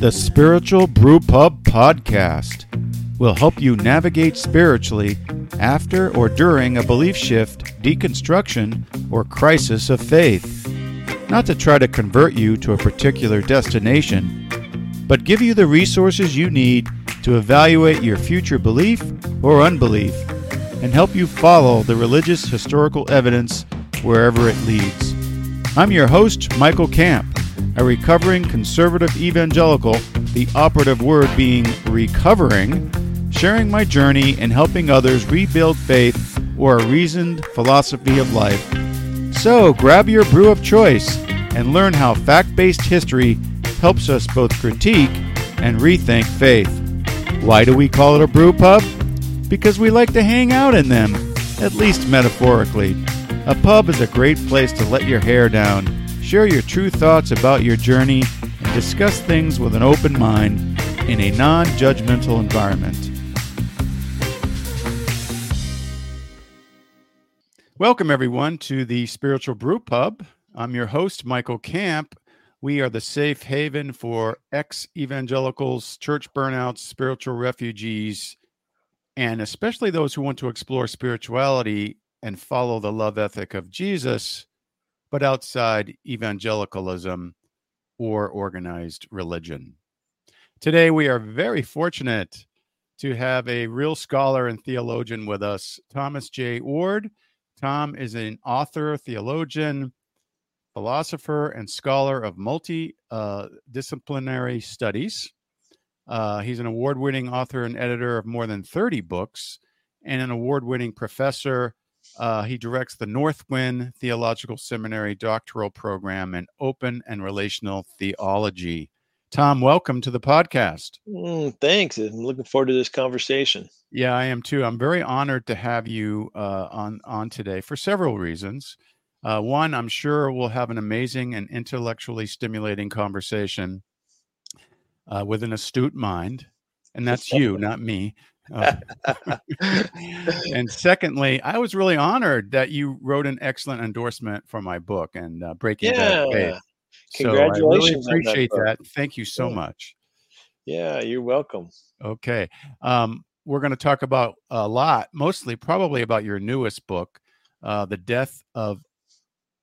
The Spiritual Brew Pub Podcast will help you navigate spiritually after or during a belief shift, deconstruction, or crisis of faith. Not to try to convert you to a particular destination, but give you the resources you need to evaluate your future belief or unbelief and help you follow the religious historical evidence wherever it leads. I'm your host, Michael Camp, a recovering conservative evangelical, the operative word being recovering, sharing my journey and helping others rebuild faith or a reasoned philosophy of life. So grab your brew of choice and learn how fact based history helps us both critique and rethink faith. Why do we call it a brew pub? Because we like to hang out in them, at least metaphorically. A pub is a great place to let your hair down, share your true thoughts about your journey, and discuss things with an open mind in a non judgmental environment. Welcome, everyone, to the Spiritual Brew Pub. I'm your host, Michael Camp. We are the safe haven for ex evangelicals, church burnouts, spiritual refugees, and especially those who want to explore spirituality and follow the love ethic of Jesus, but outside evangelicalism or organized religion. Today, we are very fortunate to have a real scholar and theologian with us, Thomas Jay Oord. Tom is an author, theologian, philosopher, and scholar of multidisciplinary uh, studies. Uh, he's an award winning author and editor of more than 30 books and an award winning professor. Uh, he directs the Northwind Theological Seminary doctoral program in open and relational theology. Tom, welcome to the podcast. Mm, thanks. I'm looking forward to this conversation. Yeah, I am too. I'm very honored to have you uh, on on today for several reasons. Uh, one, I'm sure we'll have an amazing and intellectually stimulating conversation uh, with an astute mind, and that's you, not me. Uh, and secondly, I was really honored that you wrote an excellent endorsement for my book and uh, Breaking yeah. Bad Faith. Congratulations! So I really appreciate that, that. Thank you so yeah. much. Yeah, you're welcome. Okay, um, we're going to talk about a lot, mostly probably about your newest book, uh, "The Death of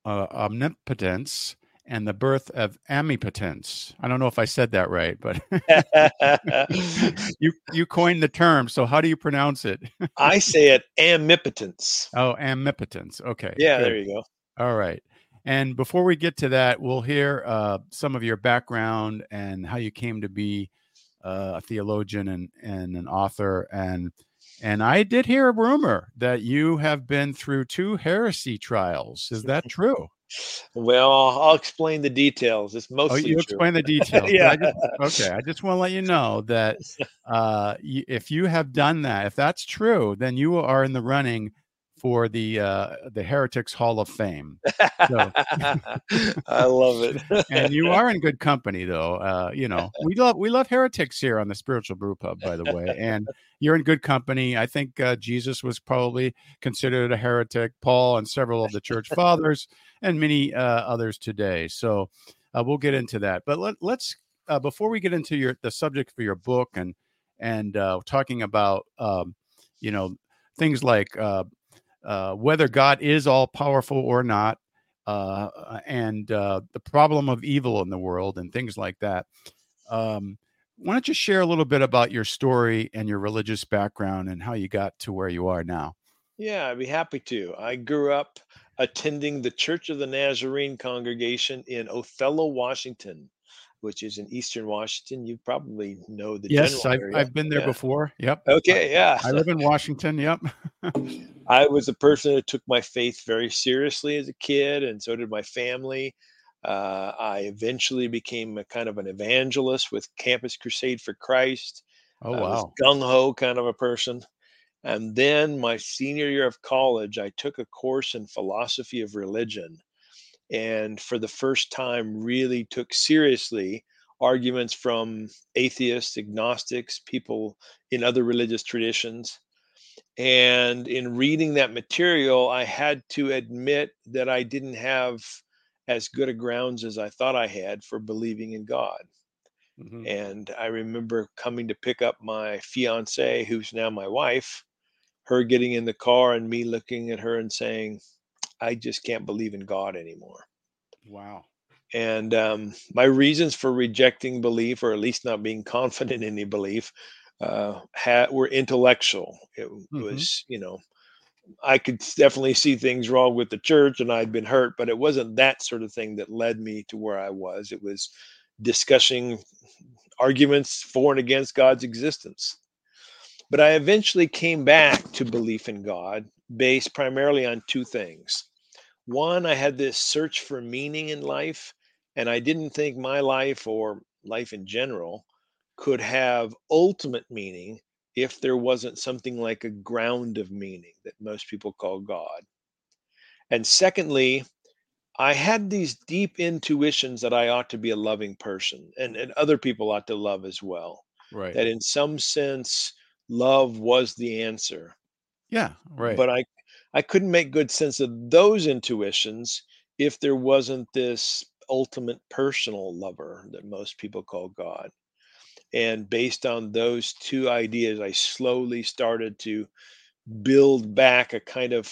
uh, Omnipotence." And the birth of amipotence. I don't know if I said that right, but you you coined the term. So how do you pronounce it? I say it amipotence. Oh, amipotence. Okay. Yeah, good. there you go. All right. And before we get to that, we'll hear uh, some of your background and how you came to be uh, a theologian and, and an author. And and I did hear a rumor that you have been through two heresy trials. Is that true? Well, I'll explain the details. It's oh, mostly oh, you true. explain the details. yeah. I just, okay. I just want to let you know that uh, if you have done that, if that's true, then you are in the running for the uh, the Heretics Hall of Fame. So. I love it. and you are in good company, though. Uh, you know, we love we love heretics here on the Spiritual Brew Pub, by the way. And you're in good company. I think uh, Jesus was probably considered a heretic. Paul and several of the church fathers, and many uh, others today. So uh, we'll get into that. But let, us uh, before we get into your the subject for your book and and uh, talking about um, you know things like uh, uh, whether God is all powerful or not, uh, and uh, the problem of evil in the world and things like that. Um, why don't you share a little bit about your story and your religious background and how you got to where you are now? Yeah, I'd be happy to. I grew up attending the Church of the Nazarene congregation in Othello, Washington which is in Eastern Washington. You probably know the yes, I've, I've, been there yeah. before. Yep. Okay. Yeah. I live in Washington. Yep. I was a person that took my faith very seriously as a kid, and so did my family. Uh, I eventually became a kind of an evangelist with Campus Crusade for Christ. Oh wow! Gung ho kind of a person. And then my senior year of college, I took a course in philosophy of religion and for the first time really took seriously arguments from atheists, agnostics, people in other religious traditions. And in reading that material, I had to admit that I didn't have as good a grounds as I thought I had for believing in God. Mm-hmm. And I remember coming to pick up my fiance, who's now my wife, her getting in the car and me looking at her and saying, I just can't believe in God anymore. Wow. And um, my reasons for rejecting belief, or at least not being confident in any belief, uh, had, were intellectual. It mm-hmm. was, you know, I could definitely see things wrong with the church and I'd been hurt, but it wasn't that sort of thing that led me to where I was. It was discussing arguments for and against God's existence. But I eventually came back to belief in God based primarily on two things. One, I had this search for meaning in life, and I didn't think my life or life in general could have ultimate meaning if there wasn't something like a ground of meaning that most people call God. And secondly, I had these deep intuitions that I ought to be a loving person and, and other people ought to love as well. Right. That in some sense, love was the answer. Yeah, right. But I I couldn't make good sense of those intuitions if there wasn't this ultimate personal lover that most people call God. And based on those two ideas, I slowly started to build back a kind of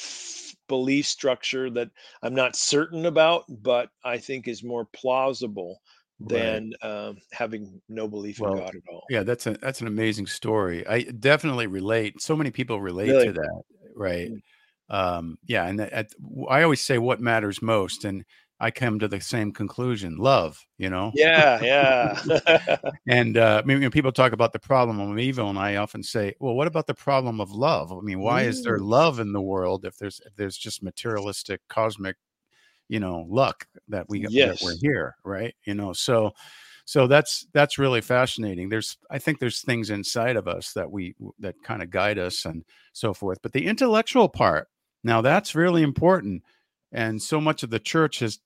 belief structure that I'm not certain about, but I think is more plausible than right. um, having no belief well, in God at all. Yeah, that's a that's an amazing story. I definitely relate. So many people relate really? to that, right? Mm-hmm. Um, yeah, and that, I always say what matters most, and I come to the same conclusion: love. You know. Yeah, yeah. and uh, I mean, people talk about the problem of evil, and I often say, well, what about the problem of love? I mean, why mm. is there mm. love in the world if there's if there's just materialistic, cosmic, you know, luck that we yes. that we're here, right? You know, so so that's that's really fascinating there's i think there's things inside of us that we that kind of guide us and so forth but the intellectual part now that's really important and so much of the church has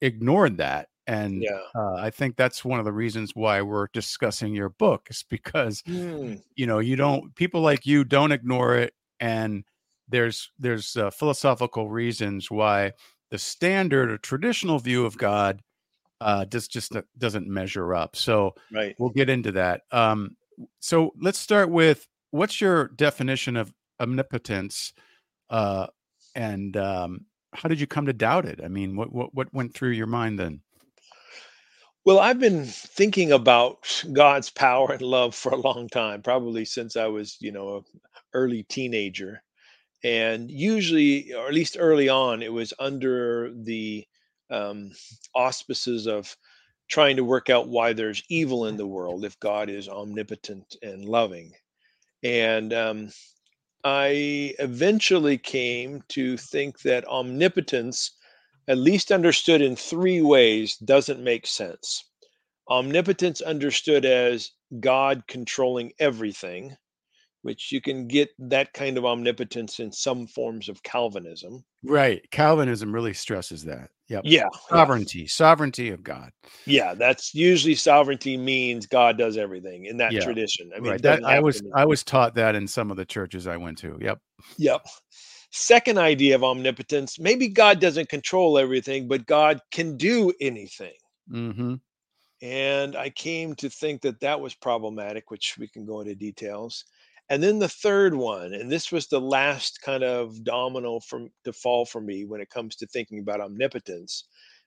ignored that and yeah. uh, i think that's one of the reasons why we're discussing your book is because mm. you know you don't people like you don't ignore it and there's there's uh, philosophical reasons why the standard or traditional view of god uh just just doesn't measure up so right we'll get into that um so let's start with what's your definition of omnipotence uh and um how did you come to doubt it? I mean, what what what went through your mind then? Well, I've been thinking about God's power and love for a long time, probably since I was, you know, a early teenager. And usually, or at least early on, it was under the um, auspices of trying to work out why there's evil in the world if God is omnipotent and loving. And um, I eventually came to think that omnipotence, at least understood in three ways, doesn't make sense. Omnipotence understood as God controlling everything, which you can get that kind of omnipotence in some forms of Calvinism. Right. Calvinism really stresses that. Yep. Yeah. Sovereignty, yeah. sovereignty of God. Yeah, that's usually sovereignty means God does everything in that yeah. tradition. I mean, right. that, I was I was taught that in some of the churches I went to. Yep. Yep. Second idea of omnipotence, maybe God doesn't control everything, but God can do anything. Mm-hmm. And I came to think that that was problematic, which we can go into details. And then the third one, and this was the last kind of domino from to fall for me when it comes to thinking about omnipotence.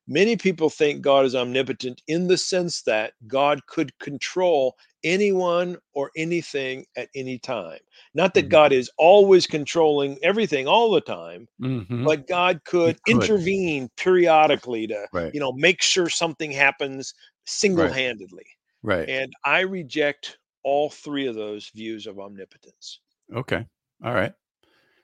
Many people think God is omnipotent in the sense that God could control anyone or anything at any time. Not that mm-hmm. God is always controlling everything all the time, mm-hmm. but God could, could, intervene periodically to, right. you know, make sure something happens single-handedly. Right. right. And I reject all three of those views of omnipotence. Okay. All right.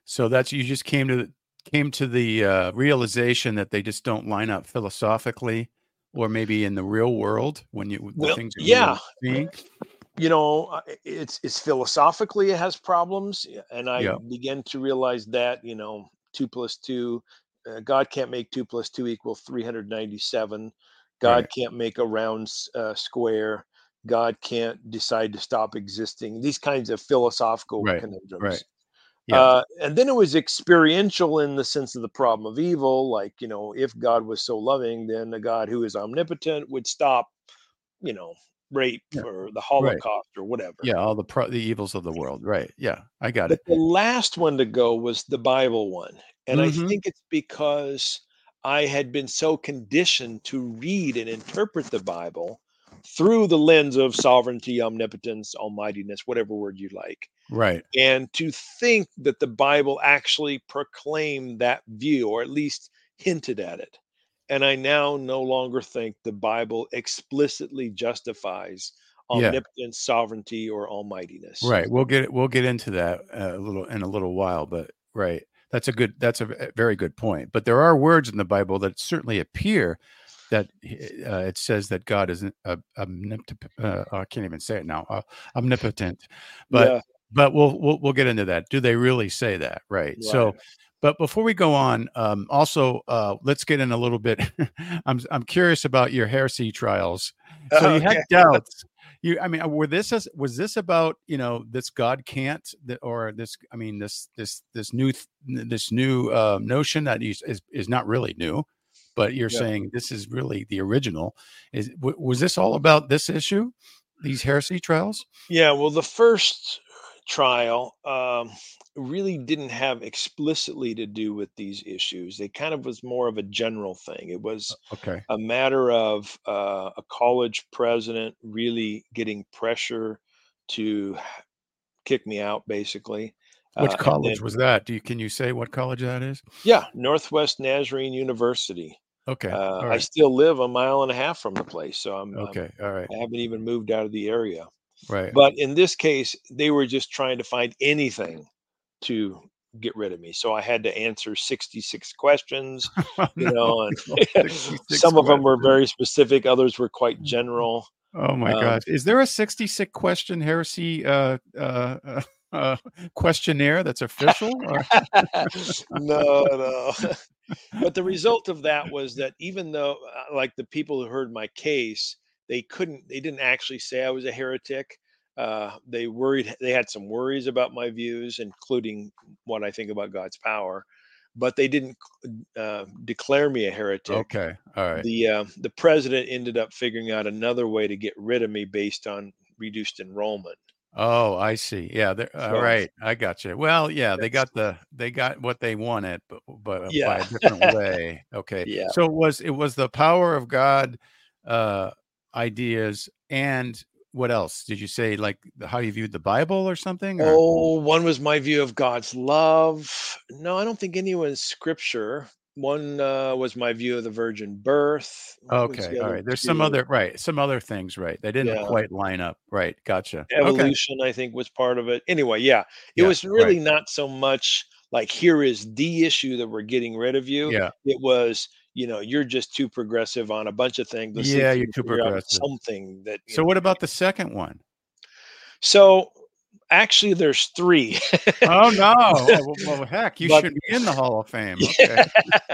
So that's you just came to the came to the uh, realization that they just don't line up philosophically or maybe in the real world when you well, things yeah you know it's it's philosophically it has problems and i yeah. began to realize that you know two plus two uh, god can't make two plus two equal 397 god right. can't make a round uh, square God can't decide to stop existing. These kinds of philosophical right, conundrums. Right. Yeah. Uh, and then it was experiential in the sense of the problem of evil. Like, you know, if God was so loving, then a God who is omnipotent would stop, you know, rape Yeah. or the Holocaust or whatever. Yeah, all the pro- the evils of the world. Right. Yeah, I got But it. the last one to go was the Bible one. And Mhm. I think it's because I had been so conditioned to read and interpret the Bible through the lens of sovereignty, omnipotence, almightiness, whatever word you like. Right. And to think that the Bible actually proclaimed that view, or at least hinted at it. And I now no longer think the Bible explicitly justifies Yeah. omnipotence, sovereignty, or almightiness. Right. We'll get we'll get into that uh, a little in a little while, but right. That's a good that's a very good point. But there are words in the Bible that certainly appear that uh, it says that God is uh, omnipotent. Uh, I can't even say it now. Uh, omnipotent. But yeah, but we'll, we'll we'll get into that. Do they really say that? Right. So, but before we go on, um, also uh, let's get in a little bit. I'm I'm curious about your heresy trials. So you had Okay. doubts. You, I mean, were this as, was this about you know this God can't that or this? I mean, this this this new th- this new uh, notion that is is not really new, but you're Yeah. saying this is really the original. Is w- was this all about this issue? These heresy trials? Yeah, well, the first trial um, really didn't have explicitly to do with these issues. It kind of was more of a general thing. It was Okay. a matter of uh, a college president really getting pressure to kick me out, basically. Which Uh, college then- was that? Do you can you say what college that is? Yeah, Northwest Nazarene University. Okay. Uh, all I still live a mile and a half from the place, so I'm, I'm Okay. All right. I haven't even moved out of the area. Right. But in this case, they were just trying to find anything to get rid of me. So I had to answer 66 questions, you know, and 66 some of them were very specific, others were quite general. Oh my um, gosh. Is there a 66 question heresy uh, uh, uh, questionnaire that's official? No, no. but the result of that was that even though, uh, like the people who heard my case, they couldn't, they didn't actually say I was a heretic. Uh, they worried, they had some worries about my views, including what I think about God's power, but they didn't uh, declare me a heretic. Okay. All right. The uh, the president ended up figuring out another way to get rid of me based on reduced enrollment. Oh, I see. Yeah. they're- All So- right. I got you. Well, yeah, they got the they got what they wanted, but but by a different way. Okay. Yeah. So it was it was the power of God uh ideas and what else did you say like how you viewed the bible or something or? Oh, one was my view of God's love. No, I don't think any was scripture. One uh, was my view of the virgin birth. What okay all right. right there's some other right some other things right they didn't Yeah. quite line up right gotcha okay evolution. I think was part of it. Anyway, yeah, it Yeah, was really not so much like here is the issue that we're getting rid of you. yeah It was you know you're just too progressive on a bunch of things. Let's Yeah, you're too progressive. Something that so know, what about the second one? So actually, there's three. Oh no well, well heck you But- should be in the hall of fame okay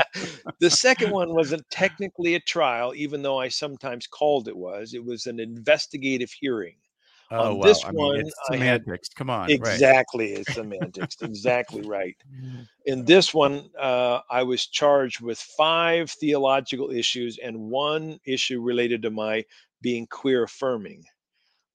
the second one wasn't technically a trial, even though I sometimes called it was. It was an investigative hearing. oh On wow this i mean one, I had- semantics come on right Exactly, it's semantics. exactly right. In this one, uh, I was charged with five theological issues and one issue related to my being queer affirming.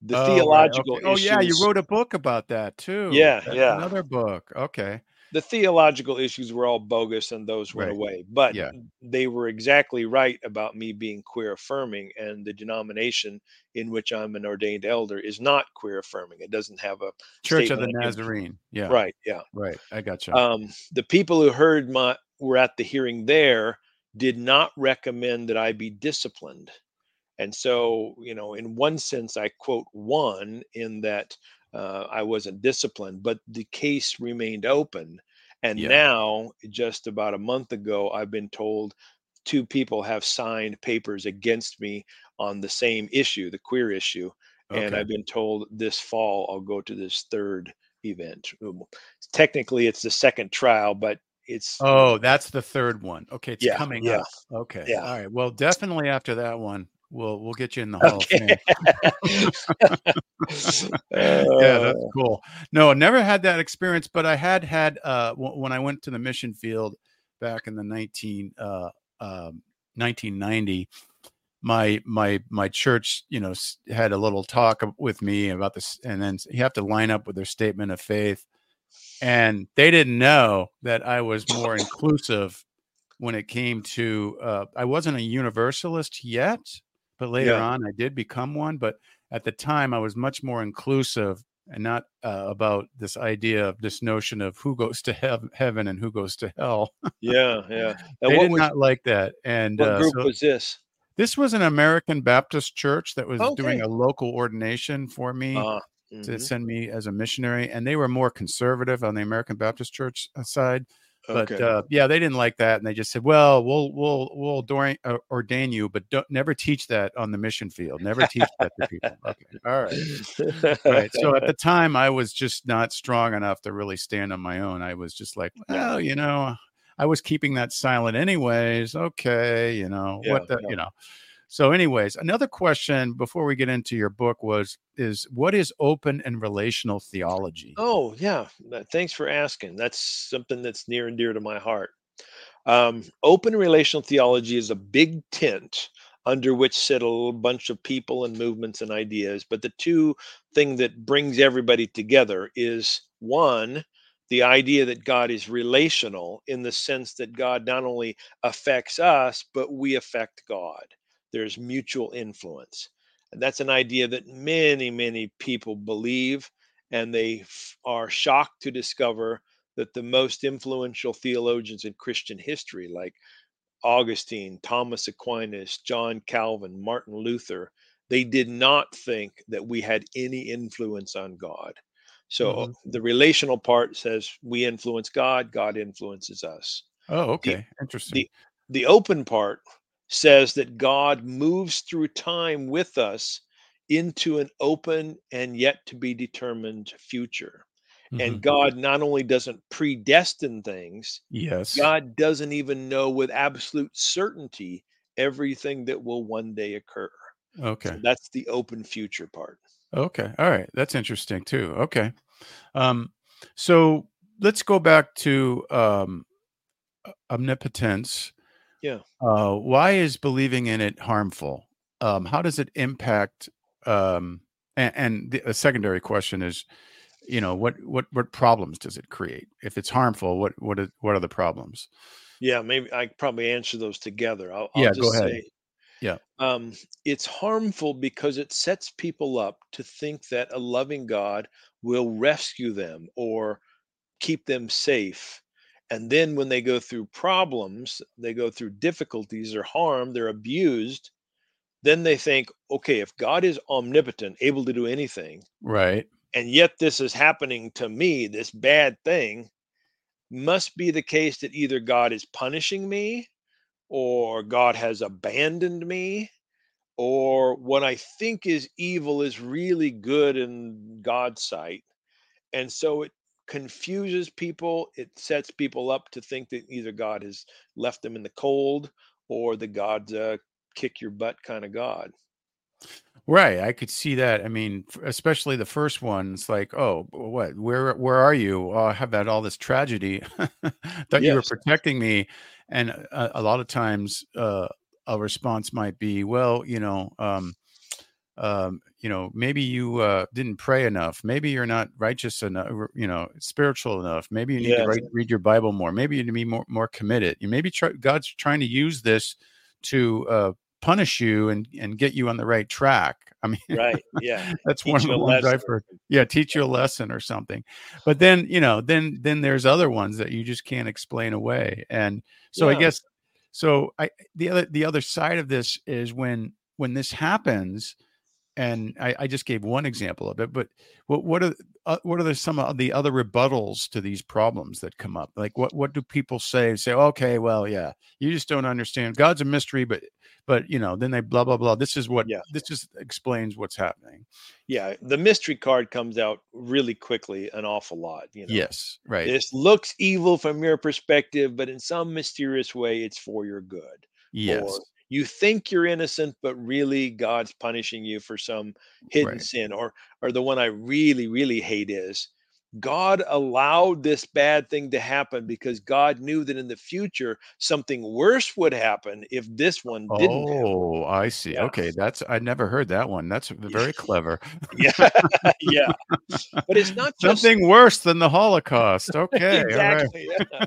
The Oh, right, theological okay. oh yeah you wrote a book about that too. Yeah, That's yeah. another book. Okay. The theological issues were all bogus and those went Right. away but Yeah. they were exactly right about me being queer affirming and the denomination in which i'm an ordained elder is not queer affirming. It doesn't have a church of the nazarene. Yeah. Right yeah. Right. I gotcha. Um, the people who heard my were at the hearing there did not recommend that i be disciplined and so you know in one sense i quote one in that uh, i wasn't disciplined but the case remained open and Yeah. now just about a month ago i've been told two people have signed papers against me on the same issue the queer issue and I've been told this fall I'll go to this third event. Um, Technically, it's the second trial, but it's Oh, that's the third one. Okay, it's Yeah, coming yeah, up. Okay. yeah. All right. Well, definitely after that one, we'll we'll get you in the hall of Okay. fame. yeah, that's cool. No, I never had that experience, but I had had uh w- when I went to the mission field back in the 19 uh um 1990 my my my church you know had a little talk with me about this and then you have to line up with their statement of faith and they didn't know that i was more inclusive when it came to uh, i wasn't a universalist yet but later yeah. on i did become one but at the time i was much more inclusive and not uh, about this idea of this notion of who goes to hev- heaven and who goes to hell. yeah, yeah. And they did was, not like that. And what uh, group so, was this? This was an American Baptist church that was okay. doing a local ordination for me uh, mm-hmm. to send me as a missionary, and they were more conservative on the American Baptist church uh, side. But okay. uh, yeah, they didn't like that, and they just said, "Well, we'll we'll we'll ordain, uh, ordain you, but don't never teach that on the mission field. Never teach that to people." Okay, all right, right. So at the time, I was just not strong enough to really stand on my own. I was just like, well, you know, I was keeping that silent anyways. Okay, you know yeah, what the, yeah. you know. So, anyways, another question before we get into your book was is what is open and relational theology? Oh yeah, thanks for asking. That's something that's near and dear to my heart. Um, open relational theology is a big tent under which sit a bunch of people and movements and ideas. But the two thing that brings everybody together is one the idea that God is relational in the sense that God not only affects us, but we affect God. There's mutual influence. And that's an idea that many, many people believe, and they f- are shocked to discover that the most influential theologians in Christian history, like Augustine, Thomas Aquinas, John Calvin, Martin Luther, they did not think that we had any influence on God. So mm-hmm. the relational part says we influence God, God influences us. Oh, okay. The, Interesting. The, the open part says that God moves through time with us into an open and yet to be determined future. Mm-hmm. And God not only doesn't predestine things, yes, God doesn't even know with absolute certainty everything that will one day occur. Okay. So that's the open future part. Okay. All right. That's interesting too. Okay. Um, so let's go back to um, omnipotence. Yeah. Uh, why is believing in it harmful? Um, how does it impact? Um, and, and the, a secondary question is, you know, what what what problems does it create? If it's harmful, what what are, what are the problems? Yeah, maybe I probably answer those together. I'll, I'll yeah, go ahead. Say, yeah. Um, it's harmful because it sets people up to think that a loving God will rescue them or keep them safe. And then when they go through problems, they go through difficulties or harm, they're abused, then they think, okay, if God is omnipotent, able to do anything, right, and yet this is happening to me, this bad thing, must be the case that either God is punishing me or God has abandoned me, or what I think is evil is really good in God's sight. And so it confuses people. It sets people up to think that either God has left them in the cold or the God uh, kick your butt kind of God. Right, I could see that. I mean, especially the first one. It's like, oh, what? Where, where are you? Oh, I have had all this tragedy. Thought yes. you were protecting me, and a, a lot of times, uh, a response might be, well, you know, um, um, you know, maybe you uh, didn't pray enough. Maybe you're not righteous enough. You know, spiritual enough. Maybe you need yes. to write, read your Bible more. Maybe you need to be more more committed. You maybe try, God's trying to use this to uh, punish you and and get you on the right track. I mean, right? Yeah, that's teach one of the ones I've heard. Yeah, teach you a lesson or something. But then you know, then then there's other ones that you just can't explain away. And so yeah. I guess so. I the other the other side of this is when when this happens, and I, I just gave one example of it. But what what are uh, what are the, some of the other rebuttals to these problems that come up? Like what what do people say? Say, okay, well, yeah, you just don't understand. God's a mystery, but but you know then they blah blah blah this is what yeah. this just explains what's happening yeah the mystery card comes out really quickly an awful lot you know yes right this looks evil from your perspective but in some mysterious way it's for your good yes or you think you're innocent but really god's punishing you for some hidden right. sin or or the one i really really hate is God allowed this bad thing to happen because God knew that in the future something worse would happen if this one didn't. happen. Oh, I see. Yeah. Okay, that's I never heard that one. That's very clever. Yeah, yeah. But it's not just Something worse than the Holocaust. Okay, right. exactly. yeah.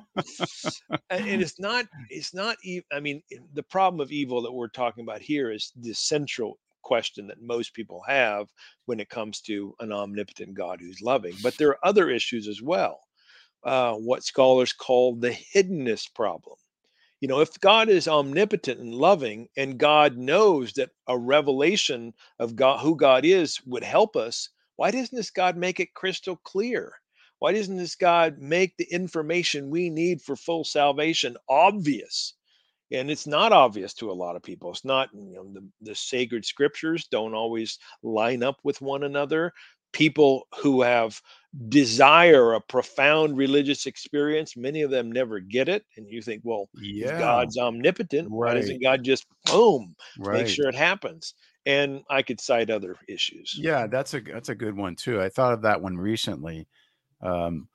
and, and it's not. It's not. e- I mean, the problem of evil that we're talking about here is the central question that most people have when it comes to an omnipotent God who's loving. But there are other issues as well. Uh, what scholars call the hiddenness problem. You know, if God is omnipotent and loving, and God knows that a revelation of God, who God is, would help us, why doesn't this God make it crystal clear? Why doesn't this God make the information we need for full salvation obvious? And it's not obvious to a lot of people. It's not, you know, the, the sacred scriptures don't always line up with one another. People who have desire a profound religious experience, many of them never get it. And you think, well, Yeah, God's omnipotent. Why right, doesn't God just boom, make sure it happens? And I could cite other issues. Yeah, that's a that's a good one too. I thought of that one recently. Um,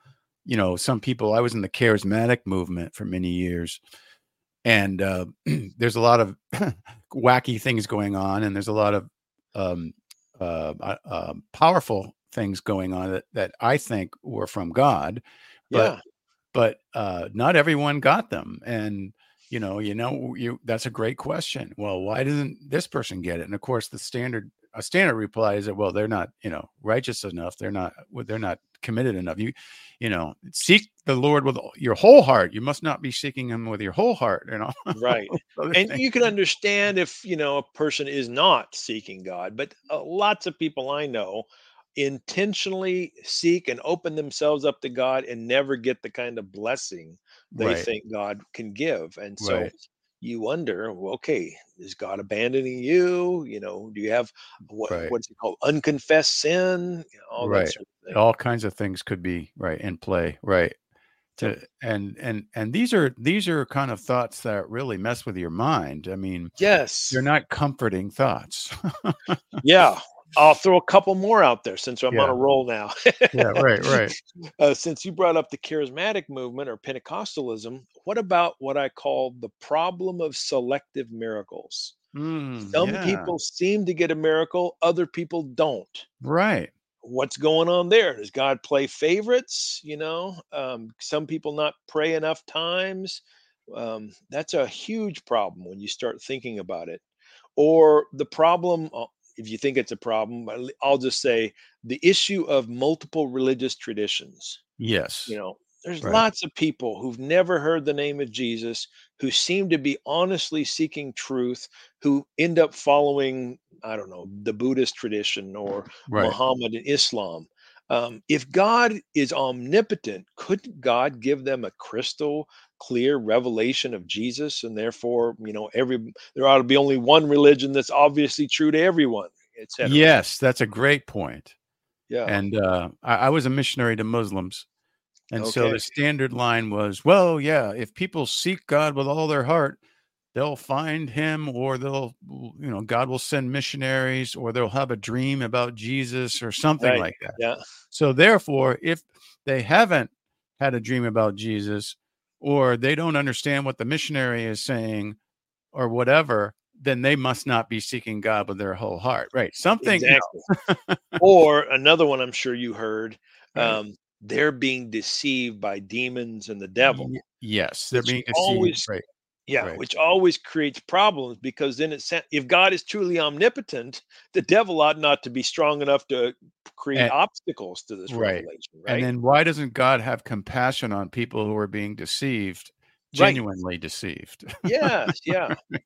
you know, some people. I was in the charismatic movement for many years, and uh, there's a lot of wacky things going on, and there's a lot of um, uh, uh, powerful things going on that, that I think were from God, but Yeah. but uh, not everyone got them. And you know, you know, you that's a great question. Well, why doesn't this person get it? And of course, the standard a standard reply is that well, they're not you know righteous enough. They're not they're not committed enough. You you know, seek the Lord with your whole heart. You must not be seeking Him with your whole heart. You know, Right. And things. you can understand if, you know, a person is not seeking God, but uh, lots of people I know intentionally seek and open themselves up to God and never get the kind of blessing they right, think God can give. And so right, you wonder, well, okay, is God abandoning you? You know, do you have what right. what's it called? Unconfessed sin? You know, all that sort of thing. all kinds of things could be right in play right to and and and these are these are kind of thoughts that really mess with your mind i mean Yes. they're not comforting thoughts Yeah. I'll throw a couple more out there since I'm on a roll now. yeah right right uh, since you brought up the charismatic movement or Pentecostalism, what about what I call the problem of selective miracles? Mm, Some yeah, people seem to get a miracle, other people don't. right What's going on there? Does God play favorites? You know, um, some people not pray enough times. Um, that's a huge problem when you start thinking about it. Or the problem, uh, if you think it's a problem, uh, I'll I'll just say the issue of multiple religious traditions yes. you know there's Right. lots of people who've never heard the name of jesus who seem to be honestly seeking truth who end up following i don't know the buddhist tradition or right. Muhammad and islam um, if god is omnipotent couldn't god give them a crystal clear revelation of jesus? And therefore you know every there ought to be only one religion that's obviously true to everyone etc yes that's a great point. Yeah. And uh I, I was a missionary to muslims. And so the standard line was well yeah if people seek god with all their heart they'll find him or they'll you know god will send missionaries or they'll have a dream about jesus or something Right. like that yeah so therefore if they haven't had a dream about jesus or they don't understand what the missionary is saying or whatever then they must not be seeking god with their whole heart right something you know, exactly. or another one I'm sure you heard, Right. um, they're being deceived by demons and the devil. yes they're being deceived always- right Yeah, right. which always creates problems because then it's if God is truly omnipotent, the devil ought not to be strong enough to create And- obstacles to this Right. revelation, right? And then why doesn't God have compassion on people who are being deceived, Right. genuinely deceived? yes, yeah.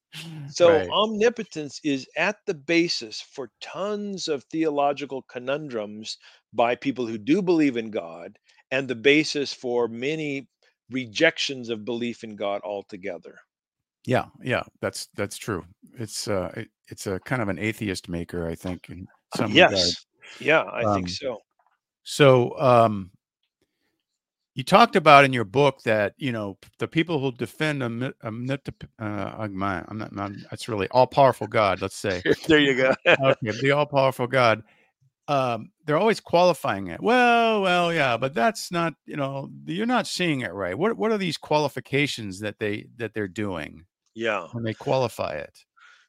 So Right. omnipotence is at the basis for tons of theological conundrums by people who do believe in God and the basis for many rejections of belief in God altogether. Yeah, yeah, that's that's true. It's uh it, it's a kind of an atheist maker, I think, in some regard. yes. Yeah, I Um, think so. So um you talked about in your book that you know the people who defend omni- omnitip- uh, uh, I'm not, I'm- that's really all powerful God. Let's say there you go. okay, the all powerful God. um, they're always qualifying it. Well, well, yeah, but that's not, you know, you're not seeing it right. What what are these qualifications that they that they're doing Yeah. when they qualify it?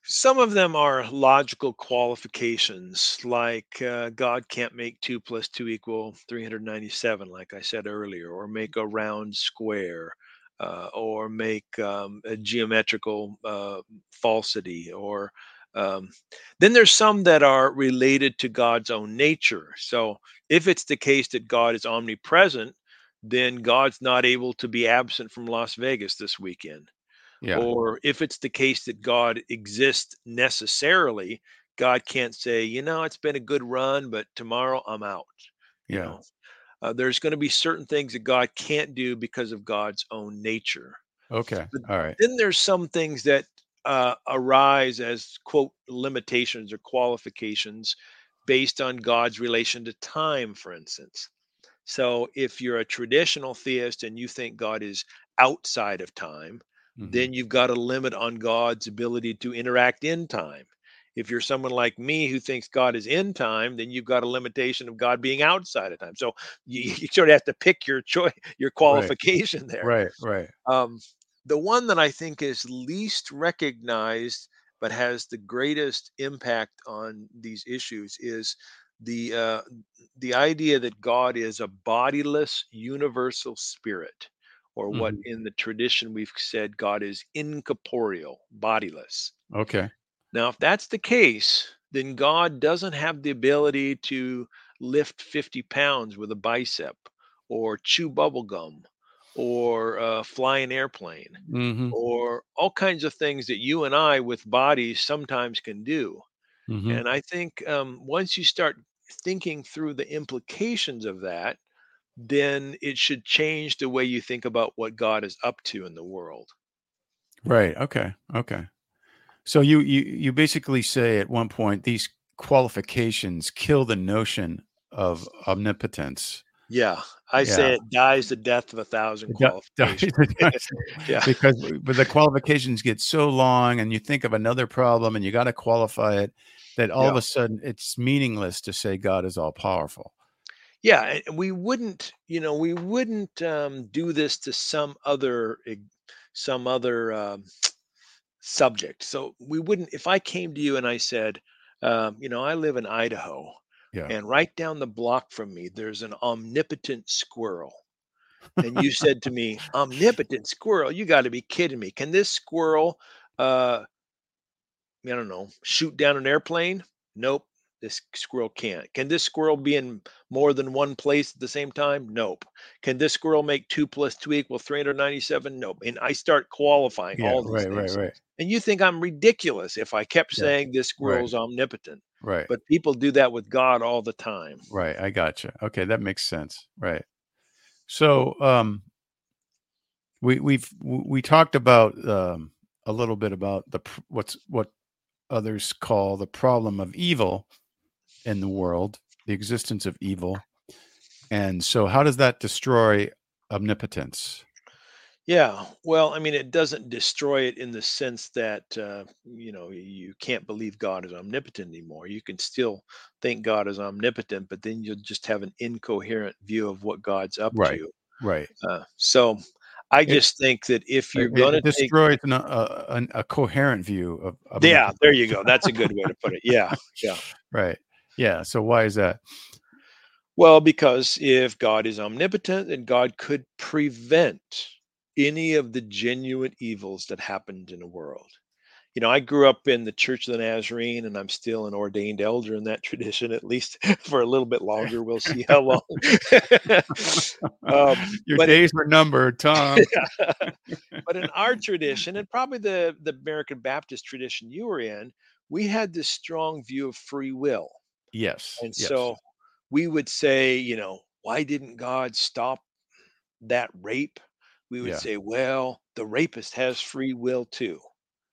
Some of them are logical qualifications, like uh, God can't make 2 plus 2 equal 397, like I said earlier, or make a round square, uh, or make um, a geometrical uh, falsity, or um, then there's some that are related to God's own nature. So if it's the case that God is omnipresent, then God's not able to be absent from Las Vegas this weekend Yeah. or if it's the case that God exists necessarily, God can't say, you know, it's been a good run, but tomorrow I'm out. You Yeah. know, uh, there's going to be certain things that God can't do because of God's own nature. Okay. But All right. then there's some things that uh, arise as quote limitations or qualifications based on God's relation to time, for instance. So if you're a traditional theist and you think God is outside of time, Mhm. then you've got a limit on God's ability to interact in time. If you're someone like me who thinks God is in time, then you've got a limitation of God being outside of time. So you, you sort of have to pick your choice, your qualification there. Right. Right. Um, the one that I think is least recognized but has the greatest impact on these issues is the uh, the idea that God is a bodiless universal spirit, or what Mhm. in the tradition we've said God is incorporeal, bodiless. Okay. Now, if that's the case, then God doesn't have the ability to lift 50 pounds with a bicep, or chew bubble gum, or uh, fly an airplane, Mm-hmm. or all kinds of things that you and I with bodies sometimes can do. Mm-hmm. And I think um, once you start thinking through the implications of that, then it should change the way you think about what God is up to in the world. Right. Okay. Okay. So you you you basically say at one point these qualifications kill the notion of omnipotence. Yeah, I Yeah. say it dies the death of a thousand qualifications. Yeah. because but the qualifications get so long and you think of another problem and you got to qualify it that all of a sudden it's meaningless to say God is all powerful. Yeah, and we wouldn't, you know, we wouldn't um, do this to some other, some other um, subject. So we wouldn't. If I came to you and I said, um, you know, I live in Idaho, Yeah. and right down the block from me, there's an omnipotent squirrel, and you said to me, "Omnipotent squirrel? You got to be kidding me! Can this squirrel, uh, I don't know, shoot down an airplane? Nope." This squirrel can't. Can this squirrel be in more than one place at the same time? Nope. Can this squirrel make two plus two equal 397? Nope. And I start qualifying Yeah, all these right, right, things. right, And you think I'm ridiculous if I kept Yeah, saying this squirrel's omnipotent. right, But people do that with God all the time. right. I gotcha. Okay, that makes sense. Right. So, um, we we've we talked about um, a little bit about the what's what others call the problem of evil in the world, the existence of evil, and so how does that destroy omnipotence? Yeah. Well, I mean, it doesn't destroy it in the sense that, uh, you know, you can't believe God is omnipotent anymore. You can still think God is omnipotent, but then you'll just have an incoherent view of what God's up Right. to. Right. Uh, so I It- just think that if you're going to destroy take an, a, an- a coherent view of, of Yeah, there you go. That's a good way to put it. Yeah, yeah. right yeah so why is that Well, because if God is omnipotent, then God could prevent any of the genuine evils that happened in the world. You know, I grew up in the Church of the Nazarene, and I'm still an ordained elder in that tradition, at least for a little bit longer. We'll see how long. um, your but- days are numbered tom but in our tradition, and probably the, the American Baptist tradition you were in, we had this strong view of free will. Yes And yes. so we would say, you know, why didn't God stop that rape? We would Yeah. say, well, the rapist has free will too.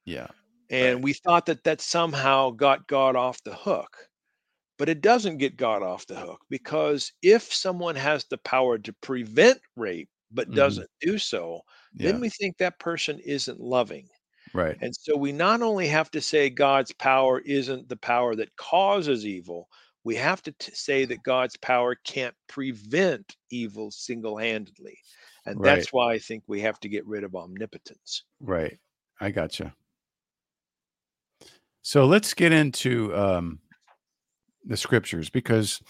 yeah And Right. we thought that that somehow got God off the hook. But it doesn't get God off the hook because if someone has the power to prevent rape but Mhm. doesn't do so, yeah then we think that person isn't loving. Right And so we not only have to say God's power isn't the power that causes evil, we have to t- say that God's power can't prevent evil single handedly. And Right. that's why I think we have to get rid of omnipotence. Right. I gotcha. So let's get into um, the scriptures because,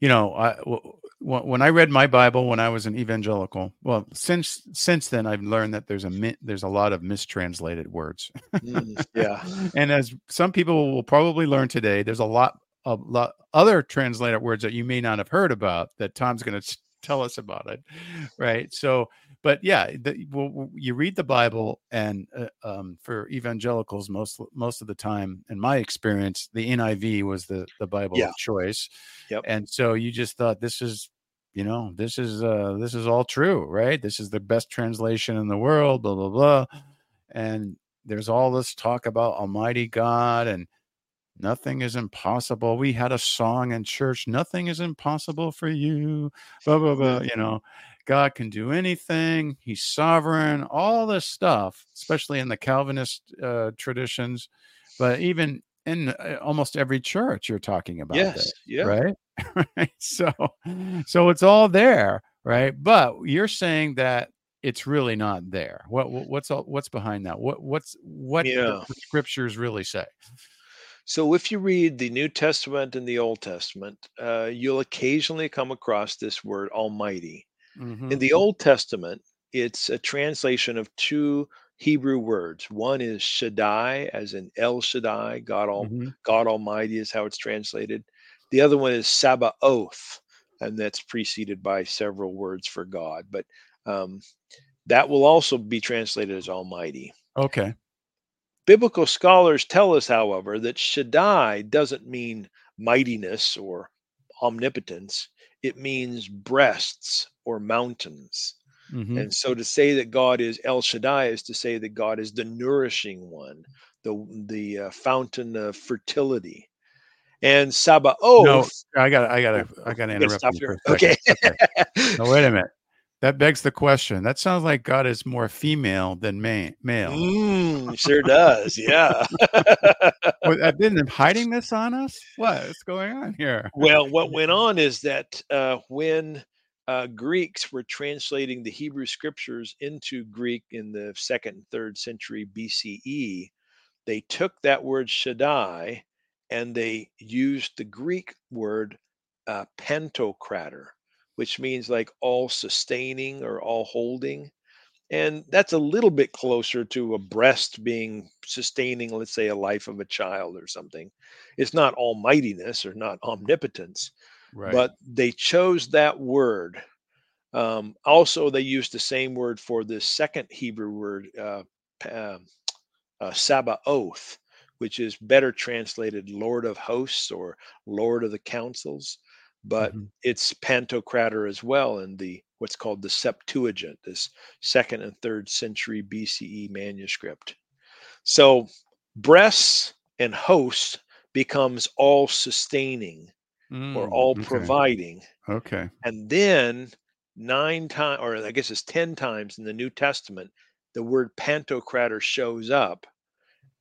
you know, I, w- w- when I read my Bible when I was an evangelical, well, since since then I've learned that there's a there's a lot of mistranslated words, Mm, yeah. and as some people will probably learn today, there's a lot of lot other translated words that you may not have heard about that Tom's going to tell us about it, right? So, but yeah, the, well, you read the Bible, and uh, um, for evangelicals, most most of the time, in my experience, the NIV was the the Bible Yeah. of choice, Yep. and so you just thought this is. You know, this is uh this is all true, right? This is the best translation in the world, blah blah blah. And there's all this talk about Almighty God and nothing is impossible. We had a song in church, nothing is impossible for you. Blah blah blah. You know, God can do anything. He's sovereign. All this stuff, especially in the Calvinist uh, traditions, but even in uh, almost every church, you're talking about Yes. this, Yeah. right? right. So, so it's all there, right? But you're saying that it's really not there. What, what what's all, what's behind that? What what's what Yeah. the scriptures really say? So if you read the New Testament and the Old Testament, uh, you'll occasionally come across this word Almighty. Mhm. In the Old Testament, it's a translation of two Hebrew words. One is Shaddai, as in El Shaddai, God, Mhm. God Almighty is how it's translated. The other one is Sabaoth, and that's preceded by several words for God. But um, that will also be translated as Almighty. Okay. Biblical scholars tell us, however, that Shaddai doesn't mean mightiness or omnipotence, it means breasts or mountains. Mhm. And so to say that God is El Shaddai is to say that God is the nourishing one, the, the uh, fountain of fertility. And Sabaoth. no, I got I got to I got to interrupt you for a second. Okay. No, wait a minute. That begs the question. That sounds like God is more female than ma- male. Mm, sure does. Yeah. Well, I've been hiding this on us. What's going on here? Well, what went on is that uh, when uh, Greeks were translating the Hebrew scriptures into Greek in the second and third century BCE, they took that word Shaddai and they used the Greek word uh, which means like all sustaining or all holding. And that's a little bit closer to a breast being sustaining, let's say, a life of a child or something. It's not almightiness or not omnipotence, Right. but they chose that word. Um, also, they used the same word for the second Hebrew word, uh, um, uh, Sabaoth, which is better translated Lord of Hosts or Lord of the Councils, but Mhm. it's Pantocrator as well in the what's called the Septuagint, this second and third century BCE manuscript. So breasts and hosts becomes all sustaining or Mm, all okay. providing. Okay. And then nine times, or I guess it's 10 times in the New Testament, the word Pantocrator shows up.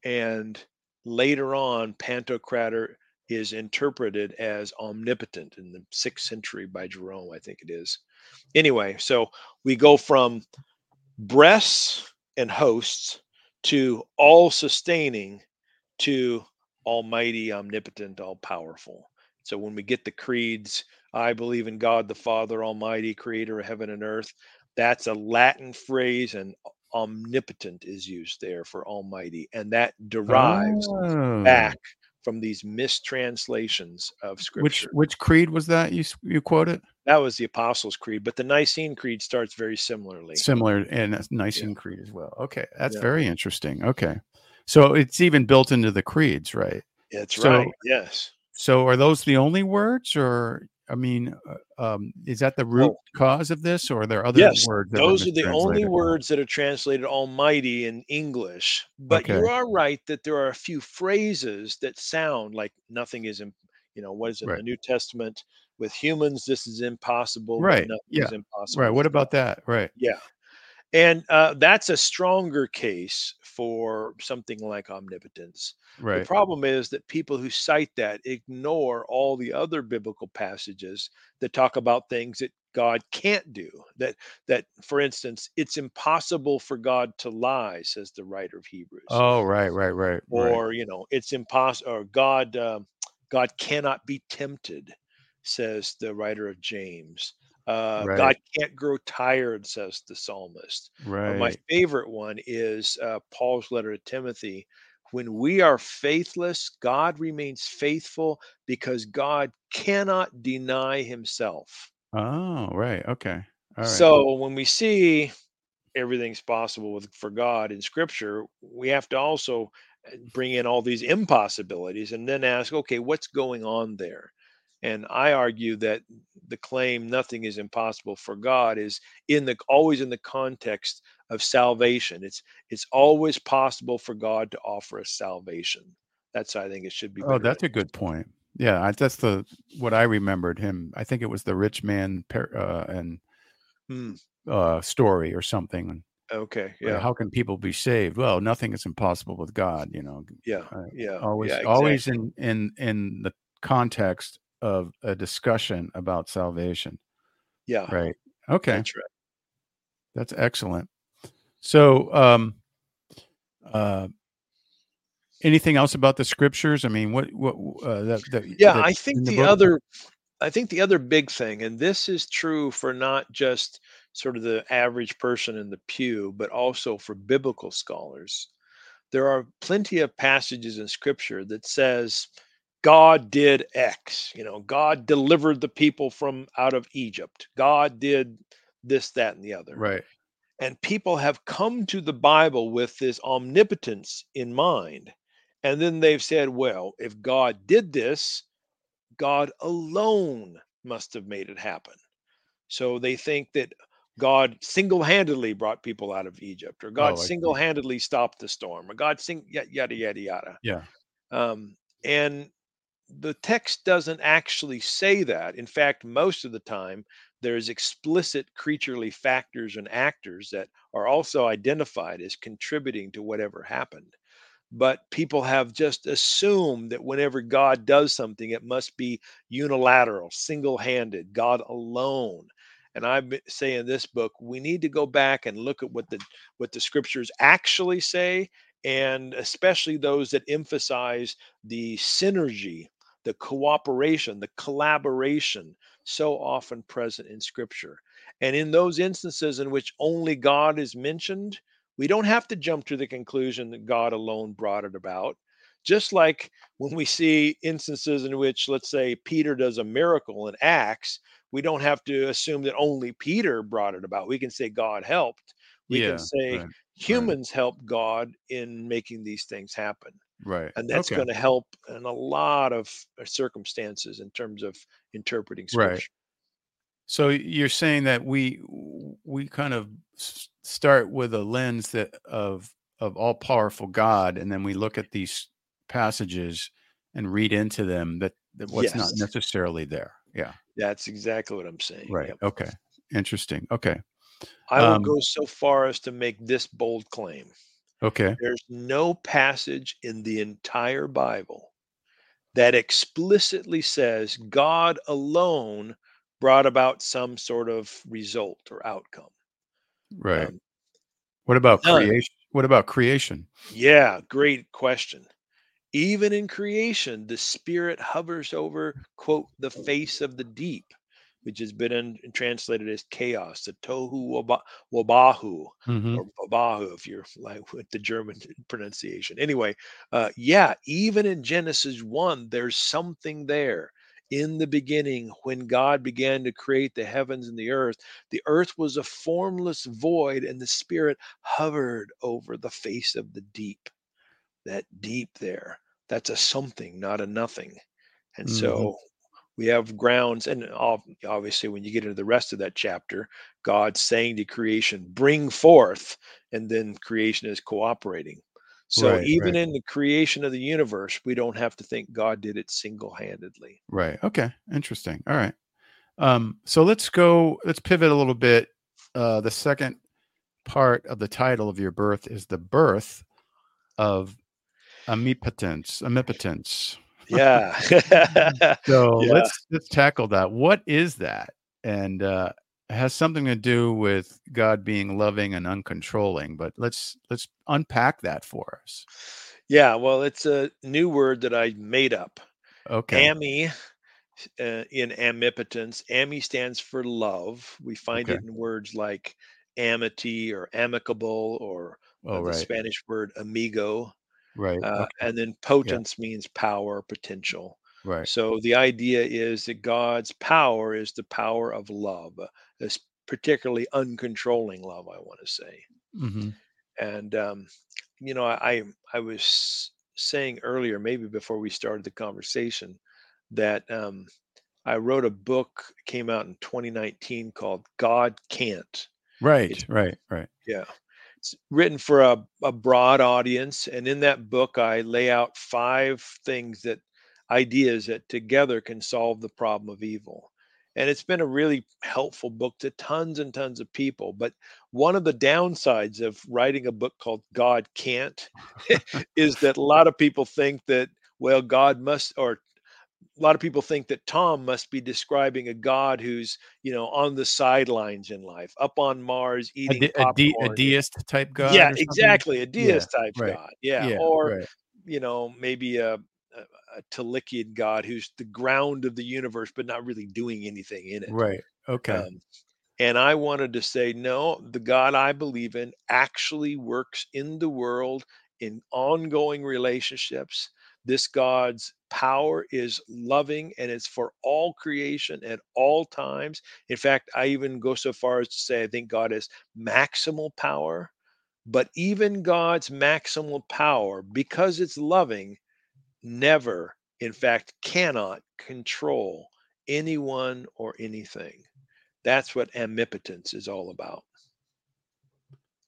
And later on, Pantocrator is interpreted as omnipotent in the sixth century by Jerome, I think it is. Anyway, so we go from breasts and hosts to all sustaining to almighty, omnipotent, all powerful. So when we get the creeds, I believe in God the Father Almighty, creator of heaven and earth, that's a Latin phrase, and omnipotent is used there for almighty. And that derives Oh. back from these mistranslations of scripture. which creed was that you you quoted? that was the Apostles' Creed, but the Nicene Creed starts very similarly. Similar and Nicene Creed as well. Okay, that's Yeah. very interesting. Okay, so it's even built into the creeds, right? That's So- right. Yes. So are those the only words, or I mean, uh, um, is that the root Oh. cause of this, or are there other Yes, words? that Those are the only words that are translated Almighty in English. But you are right that there are a few phrases that sound like nothing is, you know, what is it Right. the New Testament? With humans, this is impossible. Right, Nothing yeah, is impossible. Right. What about that? Right. Yeah. And uh, that's a stronger case for something like omnipotence. Right. The problem is that people who cite that ignore all the other biblical passages that talk about things that God can't do. That that for instance, it's impossible for God to lie, says the writer of Hebrews. Oh, right, right, right, right. or you know, it's impossible or God um, God cannot be tempted, says the writer of James. Uh, Right. God can't grow tired, says the psalmist. Uh, my favorite one is uh, Paul's letter to Timothy. When we are faithless, God remains faithful because God cannot deny himself. Oh, right. Okay. All right. So when we see everything's possible with for God in scripture, we have to also uh, bring in all these impossibilities and then ask, okay, what's going on there? And I argue that the claim nothing is impossible for God is in the always in the context of salvation. It's it's always possible for God to offer us salvation. That's I think it should be. Oh, that's a good point. Yeah, I, that's the what I remembered him. I think it was the rich man uh, and Hmm, uh, story or something. okay. Yeah. How can people be saved? Well, nothing is impossible with God. You know, Yeah. uh, Yeah. always, yeah, always in in in the context of a discussion about salvation. Yeah. Right. Okay, That's right. that's excellent. So, um, uh, anything else about the scriptures? I mean, what what uh, that, that Yeah, I think the the other I think the other big thing, and this is true for not just sort of the average person in the pew, but also for biblical scholars. There are plenty of passages in scripture that says God did X, you know, God delivered the people from out of Egypt. God did this, that, and the other. Right. And people have come to the Bible with this omnipotence in mind. And then they've said, well, if God did this, God alone must have made it happen. So they think that God single-handedly brought people out of Egypt, or God Oh, single-handedly stopped the storm, or God sing yada yada yada yada. Yeah. Um, and the text doesn't actually say that. In fact, most of the time, there's explicit creaturely factors and actors that are also identified as contributing to whatever happened. But people have just assumed that whenever God does something, it must be unilateral, single handed, God alone. And I say in this book, we need to go back and look at what the what the scriptures actually say, and especially those that emphasize the synergy, the cooperation, the collaboration so often present in scripture. And in those instances in which only God is mentioned, we don't have to jump to the conclusion that God alone brought it about. Just like when we see instances in which, let's say, Peter does a miracle in Acts, we don't have to assume that only Peter brought it about. We can say God helped. We Yeah. can say Right. humans helped God in making these things happen Right. and that's Okay. going to help in a lot of uh, circumstances in terms of interpreting scripture. Right. So you're saying that we we kind of start with a lens that of of all powerful God, and then we look at these passages and read into them that, that what's not necessarily there. Yeah. that's exactly what I'm saying. Right. Yep. Okay. Interesting. Okay. I will Um, go so far as to make this bold claim. Okay. There's no passage in the entire Bible that explicitly says God alone brought about some sort of result or outcome. Right. Um, What about none. creation? What about creation? Yeah, great question. Even in creation, the spirit hovers over, quote, the face of the deep, which has been in, translated as chaos, the tohu waba- wabahu, hmm or babahu, if you're like with the German pronunciation. Anyway, uh, yeah, even in Genesis 1, there's something there. In the beginning, when God began to create the heavens and the earth, the earth was a formless void, and the spirit hovered over the face of the deep that deep there. That's a something, not a nothing. And hmm so we have grounds, and obviously, when you get into the rest of that chapter, god saying to creation, bring forth, and then creation is cooperating. So Right. even Right. in the creation of the universe, we don't have to think God did it single handedly. Right. Okay. Interesting. All right. Um, so let's go. Let's pivot a little bit. Uh, the second part of the title of your birth is the birth of amipotence. Amipotence. Yeah. so Yeah. let's let's tackle that. What is that? And uh, it has something to do with God being loving and uncontrolling. But let's let's unpack that for us. yeah. Well, it's a new word that I made up. Okay. Ami uh, in amipotence. Ami stands for love. We find Okay. it in words like amity or amicable or uh, oh the. Spanish word amigo. Right. Uh, okay. And then potence means power, potential. Right. So the idea is that God's power is the power of love, this particularly uncontrolling love, I want to say. hmm And um, you know, I I I was saying earlier, maybe before we started the conversation, that um, I wrote a book came out in 2019 called God Can't. Right. It's Right. Right. yeah. It's written for a, a broad audience. And in that book, I lay out five things that ideas that together can solve the problem of evil. And it's been a really helpful book to tons and tons of people. But one of the downsides of writing a book called God Can't is that a lot of people think that, well, God must, or a lot of people think that Tom must be describing a God who's, you know, on the sidelines in life, up on Mars A, eating de- a, de- a deist type God. Yeah, exactly. A Yeah. deist type Right. God. Yeah. Yeah. Or, right. you know, maybe a, a, a Tillichian God who's the ground of the universe, but not really doing anything in it. Right. Okay. Um, and I wanted to say, no, the God I believe in actually works in the world in ongoing relationships. This God's power is loving and it's for all creation at all times. In fact, I even go so far as to say I think God has maximal power. But even God's maximal power, because it's loving, never, in fact, cannot control anyone or anything. That's what amipotence is all about.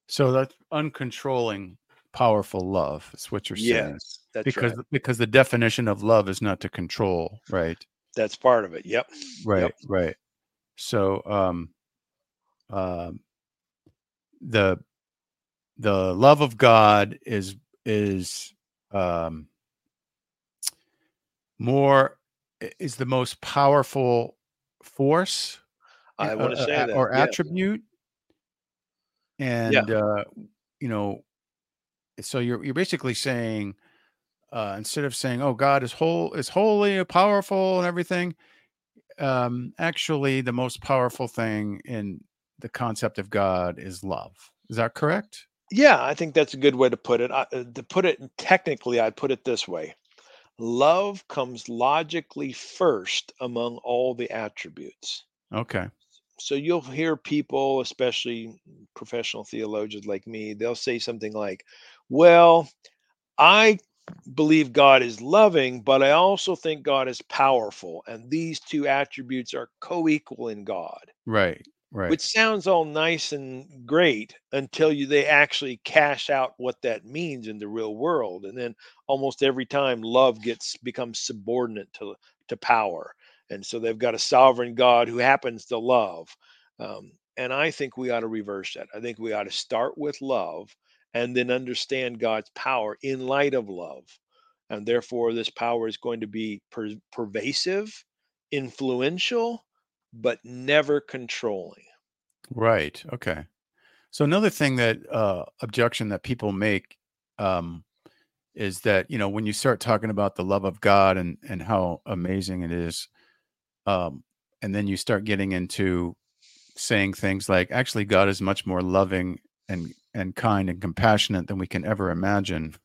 so that's uncontrolling, powerful love. Is what you're saying. Yes, that's because right. because the definition of love is not to control. Right. That's part of it. Yep. Right. Right. So um, um, the the love of God is is um more is the most powerful force I uh, want to uh, say that. or yeah. attribute and uh you know so you're you're basically saying uh instead of saying oh god is whole is holy powerful and everything um actually the most powerful thing in the concept of god is love is that correct Yeah, I think that's a good way to put it. I, uh, to put it technically, I'd put it this way love comes logically first among all the attributes. okay So you'll hear people, especially professional theologians like me, they'll say something like, Well, I believe God is loving, but I also think God is powerful. And these two attributes are co equal in God. right right which sounds all nice and great until you they actually cash out what that means in the real world and then almost every time love gets becomes subordinate to to power and so they've got a sovereign god who happens to love um, and i think we ought to reverse that i think we ought to start with love and then understand god's power in light of love and therefore this power is going to be per- pervasive influential but never controlling Right. Okay. So another thing that uh objection that people make um is that, you know, when you start talking about the love of God and and how amazing it is um and then you start getting into saying things like actually God is much more loving and and kind and compassionate than we can ever imagine.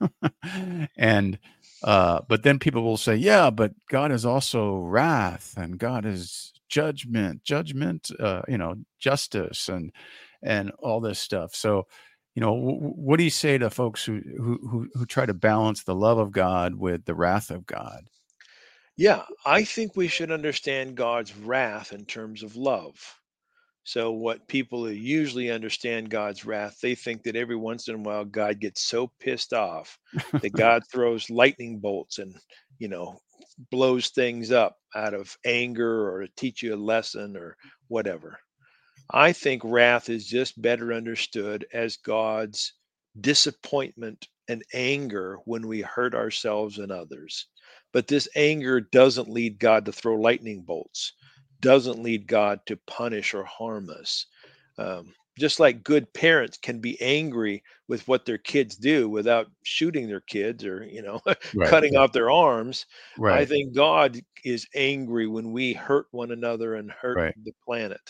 and uh but then people will say, yeah, but God is also wrath and God is judgment, judgment, uh, you know, justice and and all this stuff. So, you know, w- what do you say to folks who who who try to balance the love of God with the wrath of God? Yeah, I think we should understand God's wrath in terms of love. So, what people usually understand God's wrath, they think that every once in a while God gets so pissed off that God throws lightning bolts and, you know, blows things up out of anger or to teach you a lesson or whatever. I think wrath is just better understood as God's disappointment and anger when we hurt ourselves and others. But this anger doesn't lead God to throw lightning bolts, doesn't lead God to punish or harm us. Um, just like good parents can be angry with what their kids do without shooting their kids or you know Right. cutting off their arms i think god is angry when we hurt one another and hurt Right. the planet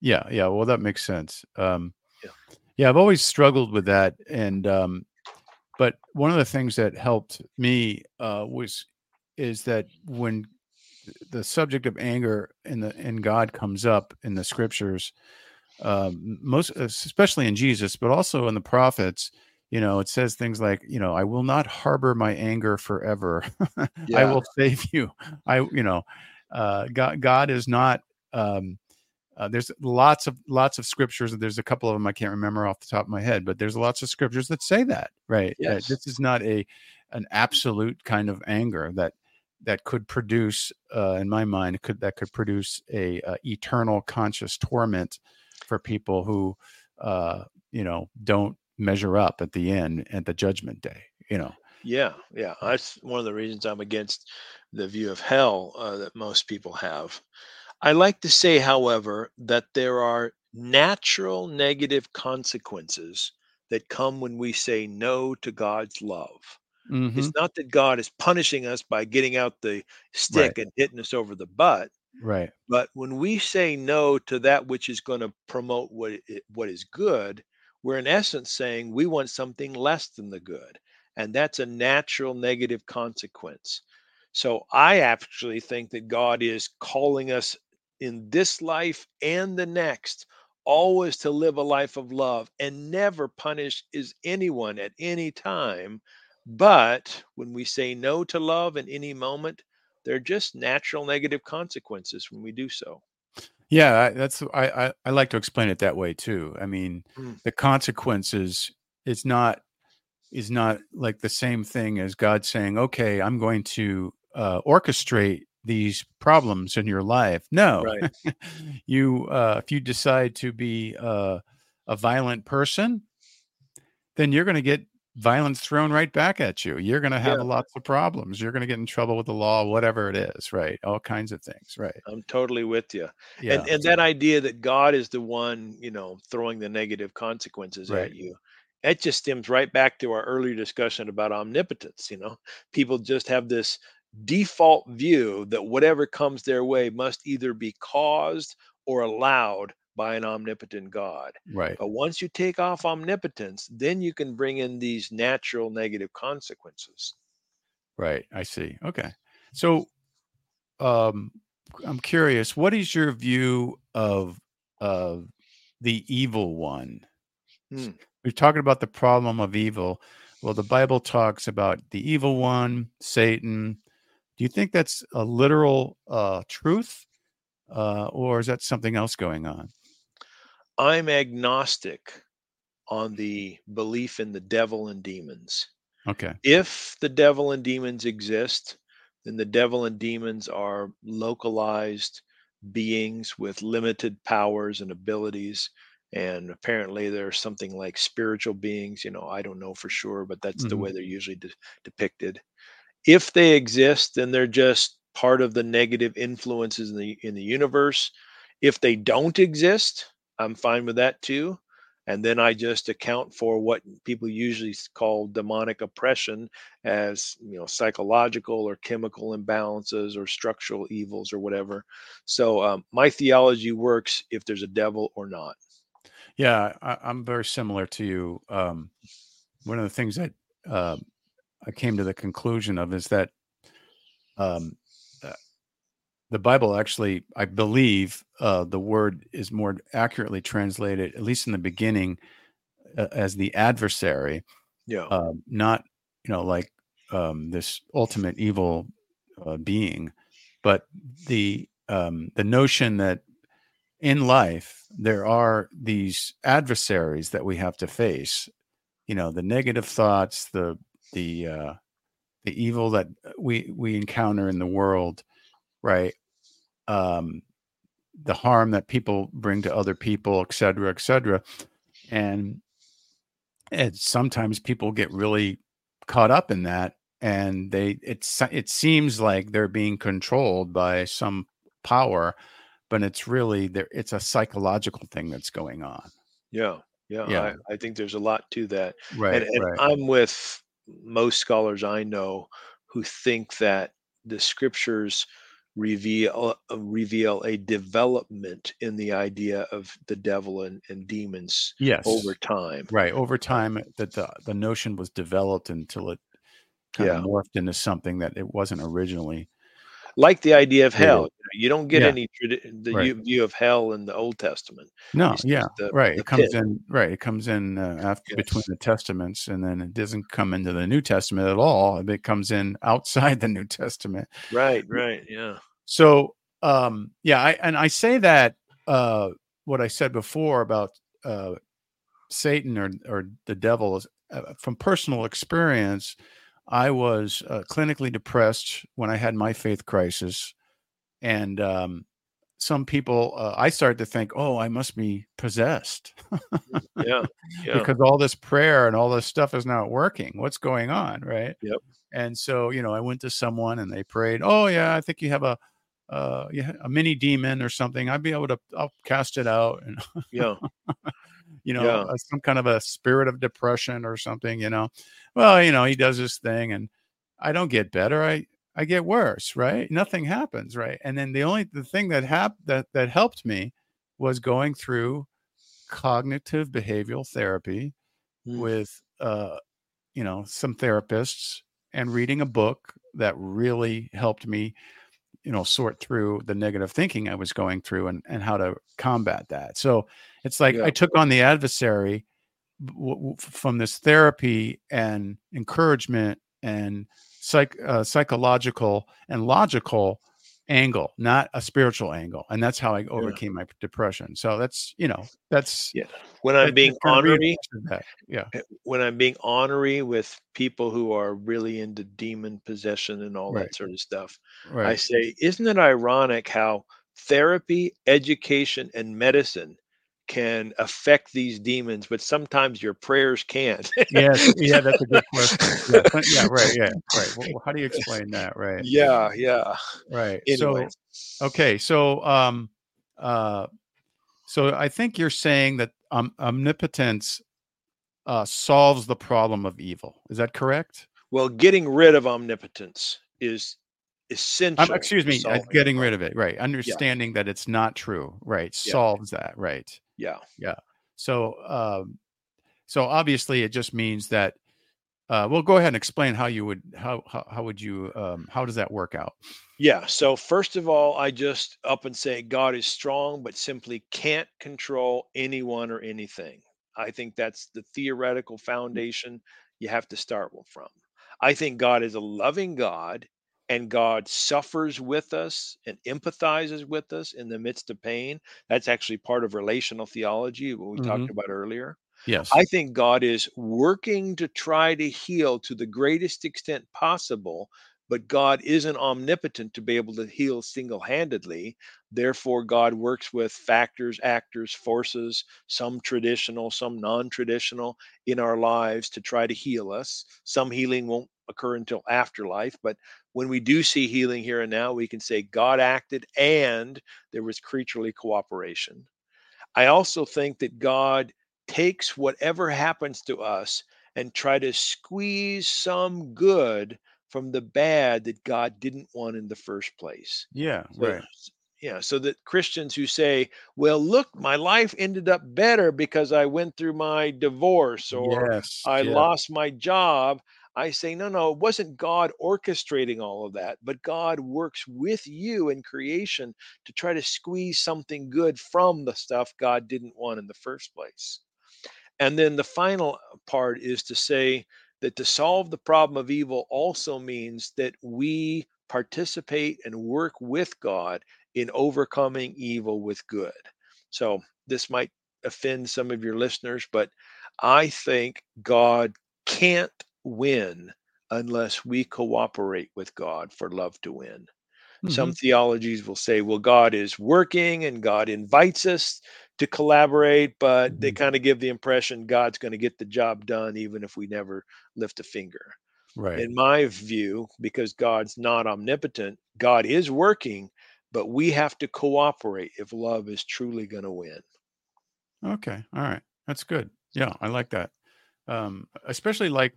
Yeah. Yeah. Well, that makes sense. Um, Yeah. yeah, I've always struggled with that, and um, but one of the things that helped me uh, was is that when the subject of anger in the in God comes up in the scriptures, um, most especially in Jesus, but also in the prophets. You know, it says things like, you know, I will not harbor my anger forever. I will save you. I, you know, uh, God, God is not. Um, uh, there's lots of lots of scriptures. There's a couple of them I can't remember off the top of my head, but there's lots of scriptures that say that, right? That this is not a an absolute kind of anger that that could produce, uh, in my mind, could that could produce a, uh eternal conscious torment for people who, uh, you know, don't measure up at the end at the judgment day. You know, Yeah, yeah. That's one of the reasons I'm against the view of hell uh, that most people have. I like to say, however, that there are natural negative consequences that come when we say no to God's love. Hmm It's not that God is punishing us by getting out the stick and hitting us over the butt, right, but when we say no to that which is going to promote what i- what is good, we're in essence saying we want something less than the good, and that's a natural negative consequence. So I actually think that God is calling us in this life and the next always to live a life of love and never punish is anyone at any time. But when we say no to love in any moment, there are just natural negative consequences when we do so. yeah. I, that's I, I I like to explain it that way too. I mean, Mm. the consequences is not is not like the same thing as God saying, "Okay, I'm going to uh, orchestrate these problems in your life." No, Right. you uh, if you decide to be uh, a violent person, then you're going to get violence thrown right back at you. You're going to have Yeah. lots of problems. You're going to get in trouble with the law, whatever it is. Right, all kinds of things. Right. I'm totally with you. Yeah. And and that idea that God is the one, you know, throwing the negative consequences Right. at you. It just stems right back to our earlier discussion about omnipotence, you know. People just have this default view that whatever comes their way must either be caused or allowed by an omnipotent God. Right. But once you take off omnipotence, then you can bring in these natural negative consequences. Right. I see. Okay. So um I'm curious, what is your view of of the evil one? Hmm. We're talking about the problem of evil. Well, the Bible talks about the evil one, Satan. Do you think that's a literal uh truth? Uh, or is that something else going on? I'm agnostic on the belief in the devil and demons. Okay. If the devil and demons exist, then the devil and demons are localized beings with limited powers and abilities. And apparently, there's something like spiritual beings. You know, I don't know for sure, but that's the Mhm. way they're usually de- depicted. If they exist, then they're just part of the negative influences in the in the universe. If they don't exist, I'm fine with that too. And then I just account for what people usually call demonic oppression as, you know, psychological or chemical imbalances or structural evils or whatever. So um, my theology works if there's a devil or not. Yeah, I, I'm very similar to you. Um, one of the things that uh, I came to the conclusion of is that um, the Bible actually, I believe, uh, the word is more accurately translated, at least in the beginning, uh, as the adversary, Yeah. um, not you know like um, this ultimate evil uh, being, but the um, the notion that in life there are these adversaries that we have to face. You know, the negative thoughts, the the uh, the evil that we we encounter in the world, right? Um, the harm that people bring to other people, et cetera, et cetera. And and sometimes people get really caught up in that and they it's it seems like they're being controlled by some power but it's really there it's a psychological thing that's going on yeah yeah, Yeah. I, I think there's a lot to that right and, and right i'm with most scholars i know who think that the scriptures reveal uh, reveal a development in the idea of the devil and, and demons yes over time right over time that the the notion was developed until it kind Yeah. of morphed into something that it wasn't originally like the idea of hell you, don't get Yeah. any the Right. view of hell in the old testament no It's yeah the, right the it comes pit. in right it comes in uh, after between the testaments and then it doesn't come into the new testament at all it comes in outside the new testament right right yeah So um yeah, I and I say that uh what I said before about uh Satan or or the devil is uh, from personal experience. I was uh, clinically depressed when I had my faith crisis, and um, some people uh, I started to think, oh, I must be possessed yeah yeah because all this prayer and all this stuff is not working. What's going on, right? Yep. And so, you know, I went to someone and they prayed, "Oh yeah, I think you have a uh ha- a mini demon or something. I'd be able to I'll cast it out and yeah you know, Yeah. uh, some kind of a spirit of depression or something, you know. Well, you know, he does this thing and I don't get better. I I get worse, right? Nothing happens, right? And then the only the thing that hap- that that helped me was going through cognitive behavioral therapy Mm. with uh you know some therapists and reading a book that really helped me you know sort through the negative thinking i was going through and and how to combat that so it's like Yeah. i took on the adversary w- w- from this therapy and encouragement and psych uh, psychological and logical angle not a spiritual angle and that's how i overcame my depression so that's you know that's Yeah. when i'm being honorary yeah eh, when i'm being honorary with people who are really into demon possession and all Right. that sort of stuff I say, isn't it ironic how therapy, education, and medicine can affect these demons, but sometimes your prayers can't? yes yeah that's a good question yeah, yeah right yeah right well, how do you explain that right yeah, yeah. right Anyway, so okay so um uh so i think you're saying that um, amipotence uh solves the problem of evil is that correct well, getting rid of omnipotence is essential. um, excuse me uh, getting rid of it right understanding that it's not true right Yeah. solves that right Yeah. Yeah. So um so obviously it just means that uh well go ahead and explain how you would how how, how would you um how does that work out Yeah. So, first of all, I just up and say God is strong, but simply can't control anyone or anything. I think that's the theoretical foundation you have to start from. I think God is a loving God and God suffers with us and empathizes with us in the midst of pain. That's actually part of relational theology, what we talked mm-hmm. about earlier. yes I think God is working to try to heal to the greatest extent possible, but God isn't omnipotent to be able to heal single handedly. Therefore, God works with factors, actors, forces, some traditional, some non traditional in our lives to try to heal us. Some healing won't occur until afterlife, but when we do see healing here and now, we can say God acted and there was creaturely cooperation. I also think that God takes whatever happens to us and try to squeeze some good from the bad that God didn't want in the first place. yeah So, right yeah, so that Christians who say, "Well, look, my life ended up better because I went through my divorce or yes I yeah lost my job." I say, no, no, it wasn't God orchestrating all of that, but God works with you in creation to try to squeeze something good from the stuff God didn't want in the first place. And then the final uh, part is to say that to solve the problem of evil also means that we participate and work with God in overcoming evil with good. So this might offend some of your listeners, but I think God can't win unless we cooperate with God for love to win. Some hmm theologies will say, well, God is working and God invites us to collaborate, but they hmm kind of give the impression God's going to get the job done even if we never lift a finger. Right. In my view, because God's not omnipotent, God is working, but we have to cooperate if love is truly going to win. Okay. All right. That's good. Yeah, I like that. Um, especially like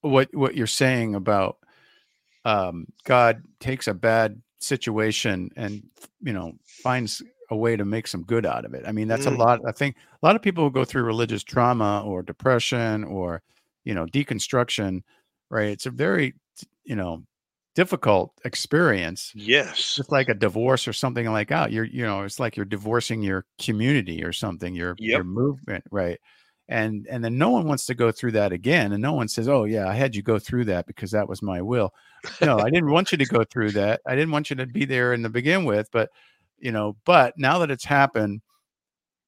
what what you're saying about um, God takes a bad situation and you know finds a way to make some good out of it. I mean, that's a Mm, lot. I think a lot of people who go through religious trauma or depression or you know deconstruction, right? It's a very you know difficult experience yes. just like a divorce or something like that you're you know it's like you're divorcing your community or something your your movement right and and then no one wants to go through that again and no one says oh yeah i had you go through that because that was my will no i didn't want you to go through that i didn't want you to be there in the begin with but you know but now that it's happened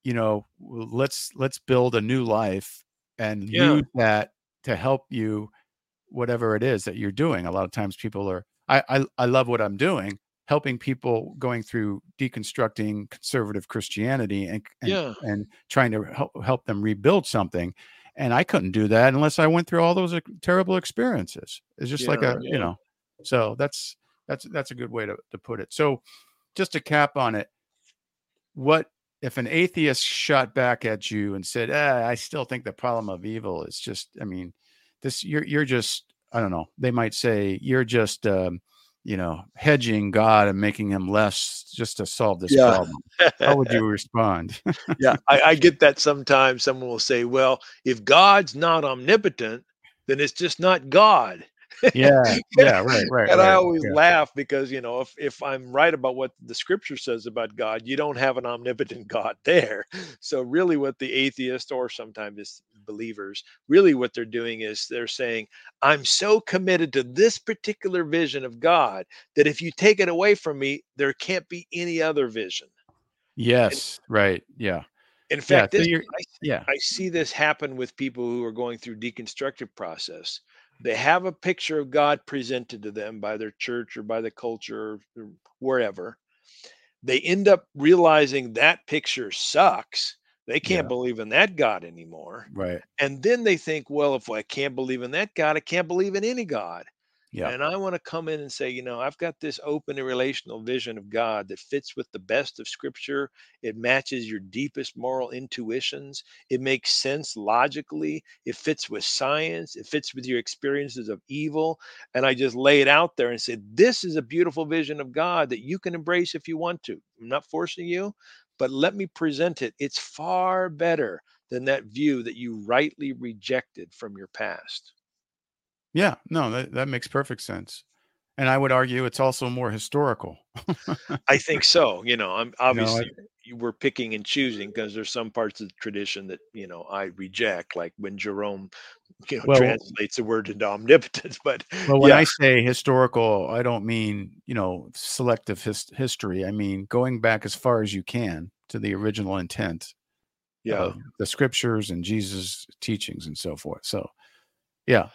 you know let's let's build a new life and Yeah. use that to help you whatever it is that you're doing. A lot of times people are I I, I love what I'm doing, helping people going through deconstructing conservative Christianity and and Yeah. and trying to help help them rebuild something. And I couldn't do that unless I went through all those terrible experiences. It's just like Yeah. a, you know. So that's that's that's a good way to, to put it. So just to cap on it, what if an atheist shot back at you and said, ah, I still think the problem of evil is just, I mean, this you're you're just, I don't know, they might say you're just um, you know, hedging God and making him less just to solve this Yeah. problem. How would you respond? yeah. I, I get that sometimes. Someone will say, well, if God's not omnipotent, then it's just not God. yeah, yeah, right, right, and I always Yeah. laugh because you know if if I'm right about what the scripture says about God, you don't have an omnipotent God there. So really, what the atheist or sometimes believers really what they're doing is they're saying, "I'm so committed to this particular vision of God that if you take it away from me, there can't be any other vision." Yes, right. Yeah. In Yeah. fact, So this I yeah. I see this happen with people who are going through deconstructive process. They have a picture of God presented to them by their church or by the culture or wherever. They end up realizing that picture sucks. They can't Yeah. believe in that God anymore. Right. And then they think, well, if I can't believe in that God, I can't believe in any God. Yeah. And I want to come in and say, you know, I've got this open and relational vision of God that fits with the best of scripture. It matches your deepest moral intuitions. It makes sense logically. It fits with science. It fits with your experiences of evil. And I just lay it out there and said, this is a beautiful vision of God that you can embrace if you want to. I'm not forcing you, but let me present it. It's far better than that view that you rightly rejected from your past. Yeah. No, that, that makes perfect sense. And I would argue it's also more historical. I think so. You know, I'm You know, I- obviously were picking and choosing because there's some parts of the tradition that you know I reject, like when Jerome, you know, Well- translates the word into omnipotence. But Well, when yeah, I say historical, I don't mean, you know, selective his- history. I mean going back as far as you can to the original intent yeah, the scriptures and Jesus' teachings and so forth. So, yeah,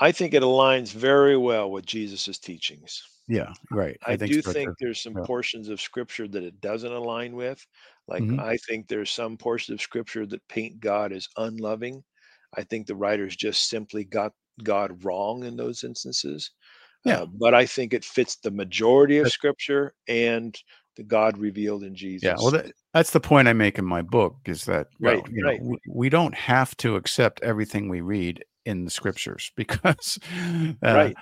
I think it aligns very well with Jesus's teachings. Yeah, right. I, do so, think there's some Yeah. portions of scripture that it doesn't align with. Like Mhm. I think there's some portions of scripture that paint God as unloving. I think the writers just simply got God wrong in those instances. Yeah. Uh, but I think it fits the majority of scripture and the God revealed in Jesus. Yeah, well, that, that's the point I make in my book is that well, Right, you know, right. we, we don't have to accept everything we read in the scriptures because uh, right.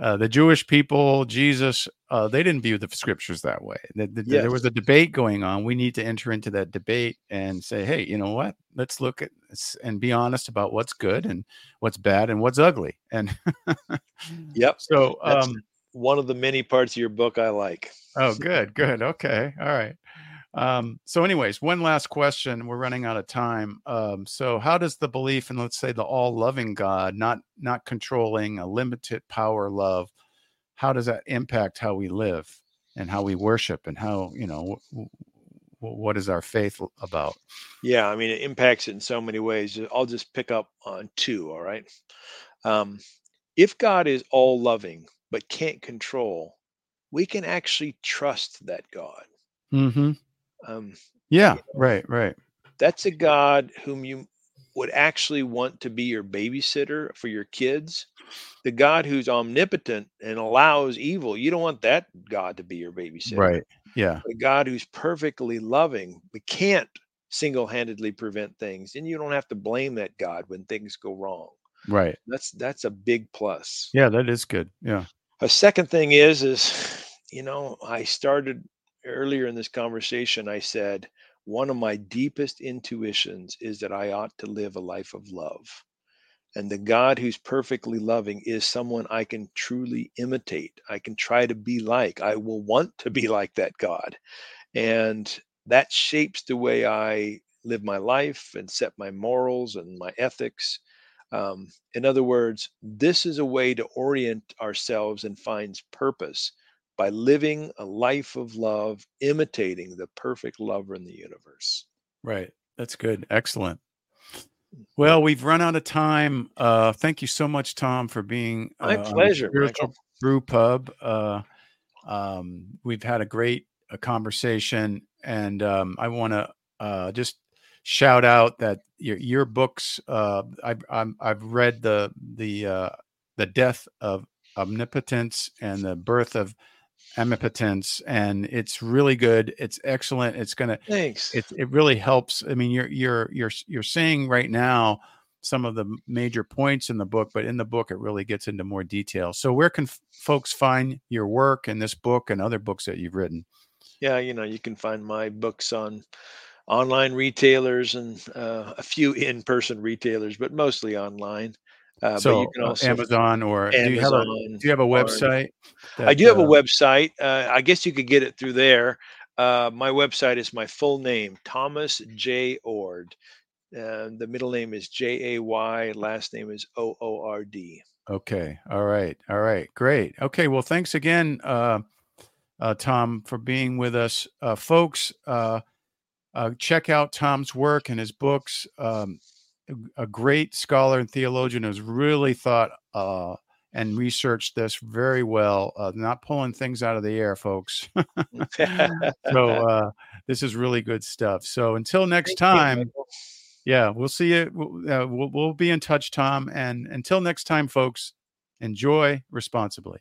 uh, the Jewish people, Jesus, uh, they didn't view the scriptures that way. The- the- the- There was a debate going on. We need to enter into that debate and say, hey, you know what? Let's look at this and be honest about what's good and what's bad and what's ugly. And Yep. so, That's um, one of the many parts of your book I like. Oh, good, good. Okay. All right. Um, so, anyways, one last question. We're running out of time. Um, so how does the belief in let's say the all-loving God, not not controlling a limited power love, how does that impact how we live and how we worship and how, you know, w- w- what is our faith about? Yeah, I mean, it impacts it in so many ways. I'll just pick up on two. All right. Um, if God is all loving but can't control, we can actually trust that God. Mm-hmm. Um, Yeah. you know, Right. Right. that's a God whom you would actually want to be your babysitter for your kids. The God who's omnipotent and allows evil, you don't want that God to be your babysitter. Right. Yeah. The God who's perfectly loving, but can't single handedly prevent things. And you don't have to blame that God when things go wrong. Right. That's that's a big plus. Yeah. That is good. Yeah. A second thing is is you know, I started earlier in this conversation, I said one of my deepest intuitions is that I ought to live a life of love. And the God who's perfectly loving is someone I can truly imitate. I can try to be like. I will want to be like that God. And that shapes the way I live my life and set my morals and my ethics. Um, in other words, this is a way to orient ourselves and finds purpose by living a life of love, imitating the perfect lover in the universe. Right. That's good. Excellent. Well, we've run out of time. Uh, thank you so much, Tom, for being My uh, the pleasure, Spiritual Brew Pub. Uh, um, we've had a great uh, conversation, and um, I want to uh, just shout out that your your books. Uh, I've I'm, I've read the the uh, the death of omnipotence and the birth of amipotence, and it's really good. It's excellent. It's gonna Thanks. it it really helps. I mean, you're you're you're you're saying right now some of the major points in the book, but in the book it really gets into more detail. So where can f- folks find your work and this book and other books that you've written? yeah, you know, you can find my books on online retailers and uh, a few in-person retailers, but mostly online. Uh, but so you can uh, also Amazon or do you have a do you have a website? I do have a uh, website. Uh, I guess you could get it through there. Uh, my website is my full name, Thomas Jay Oord. The middle name is J A Y. Last name is O O R D. Okay. All right. All right. Great. Okay. Well, thanks again, uh, uh, Tom, for being with us, uh, folks. Uh, uh, check out Tom's work and his books. Um, a- great scholar and theologian who's really thought uh, and researched this very well. Uh, not pulling things out of the air, folks. so uh, this is really good stuff. So until next time. Yeah, we'll see you. We'll, uh, we'll, we'll be in touch, Tom. And until next time, folks, enjoy responsibly.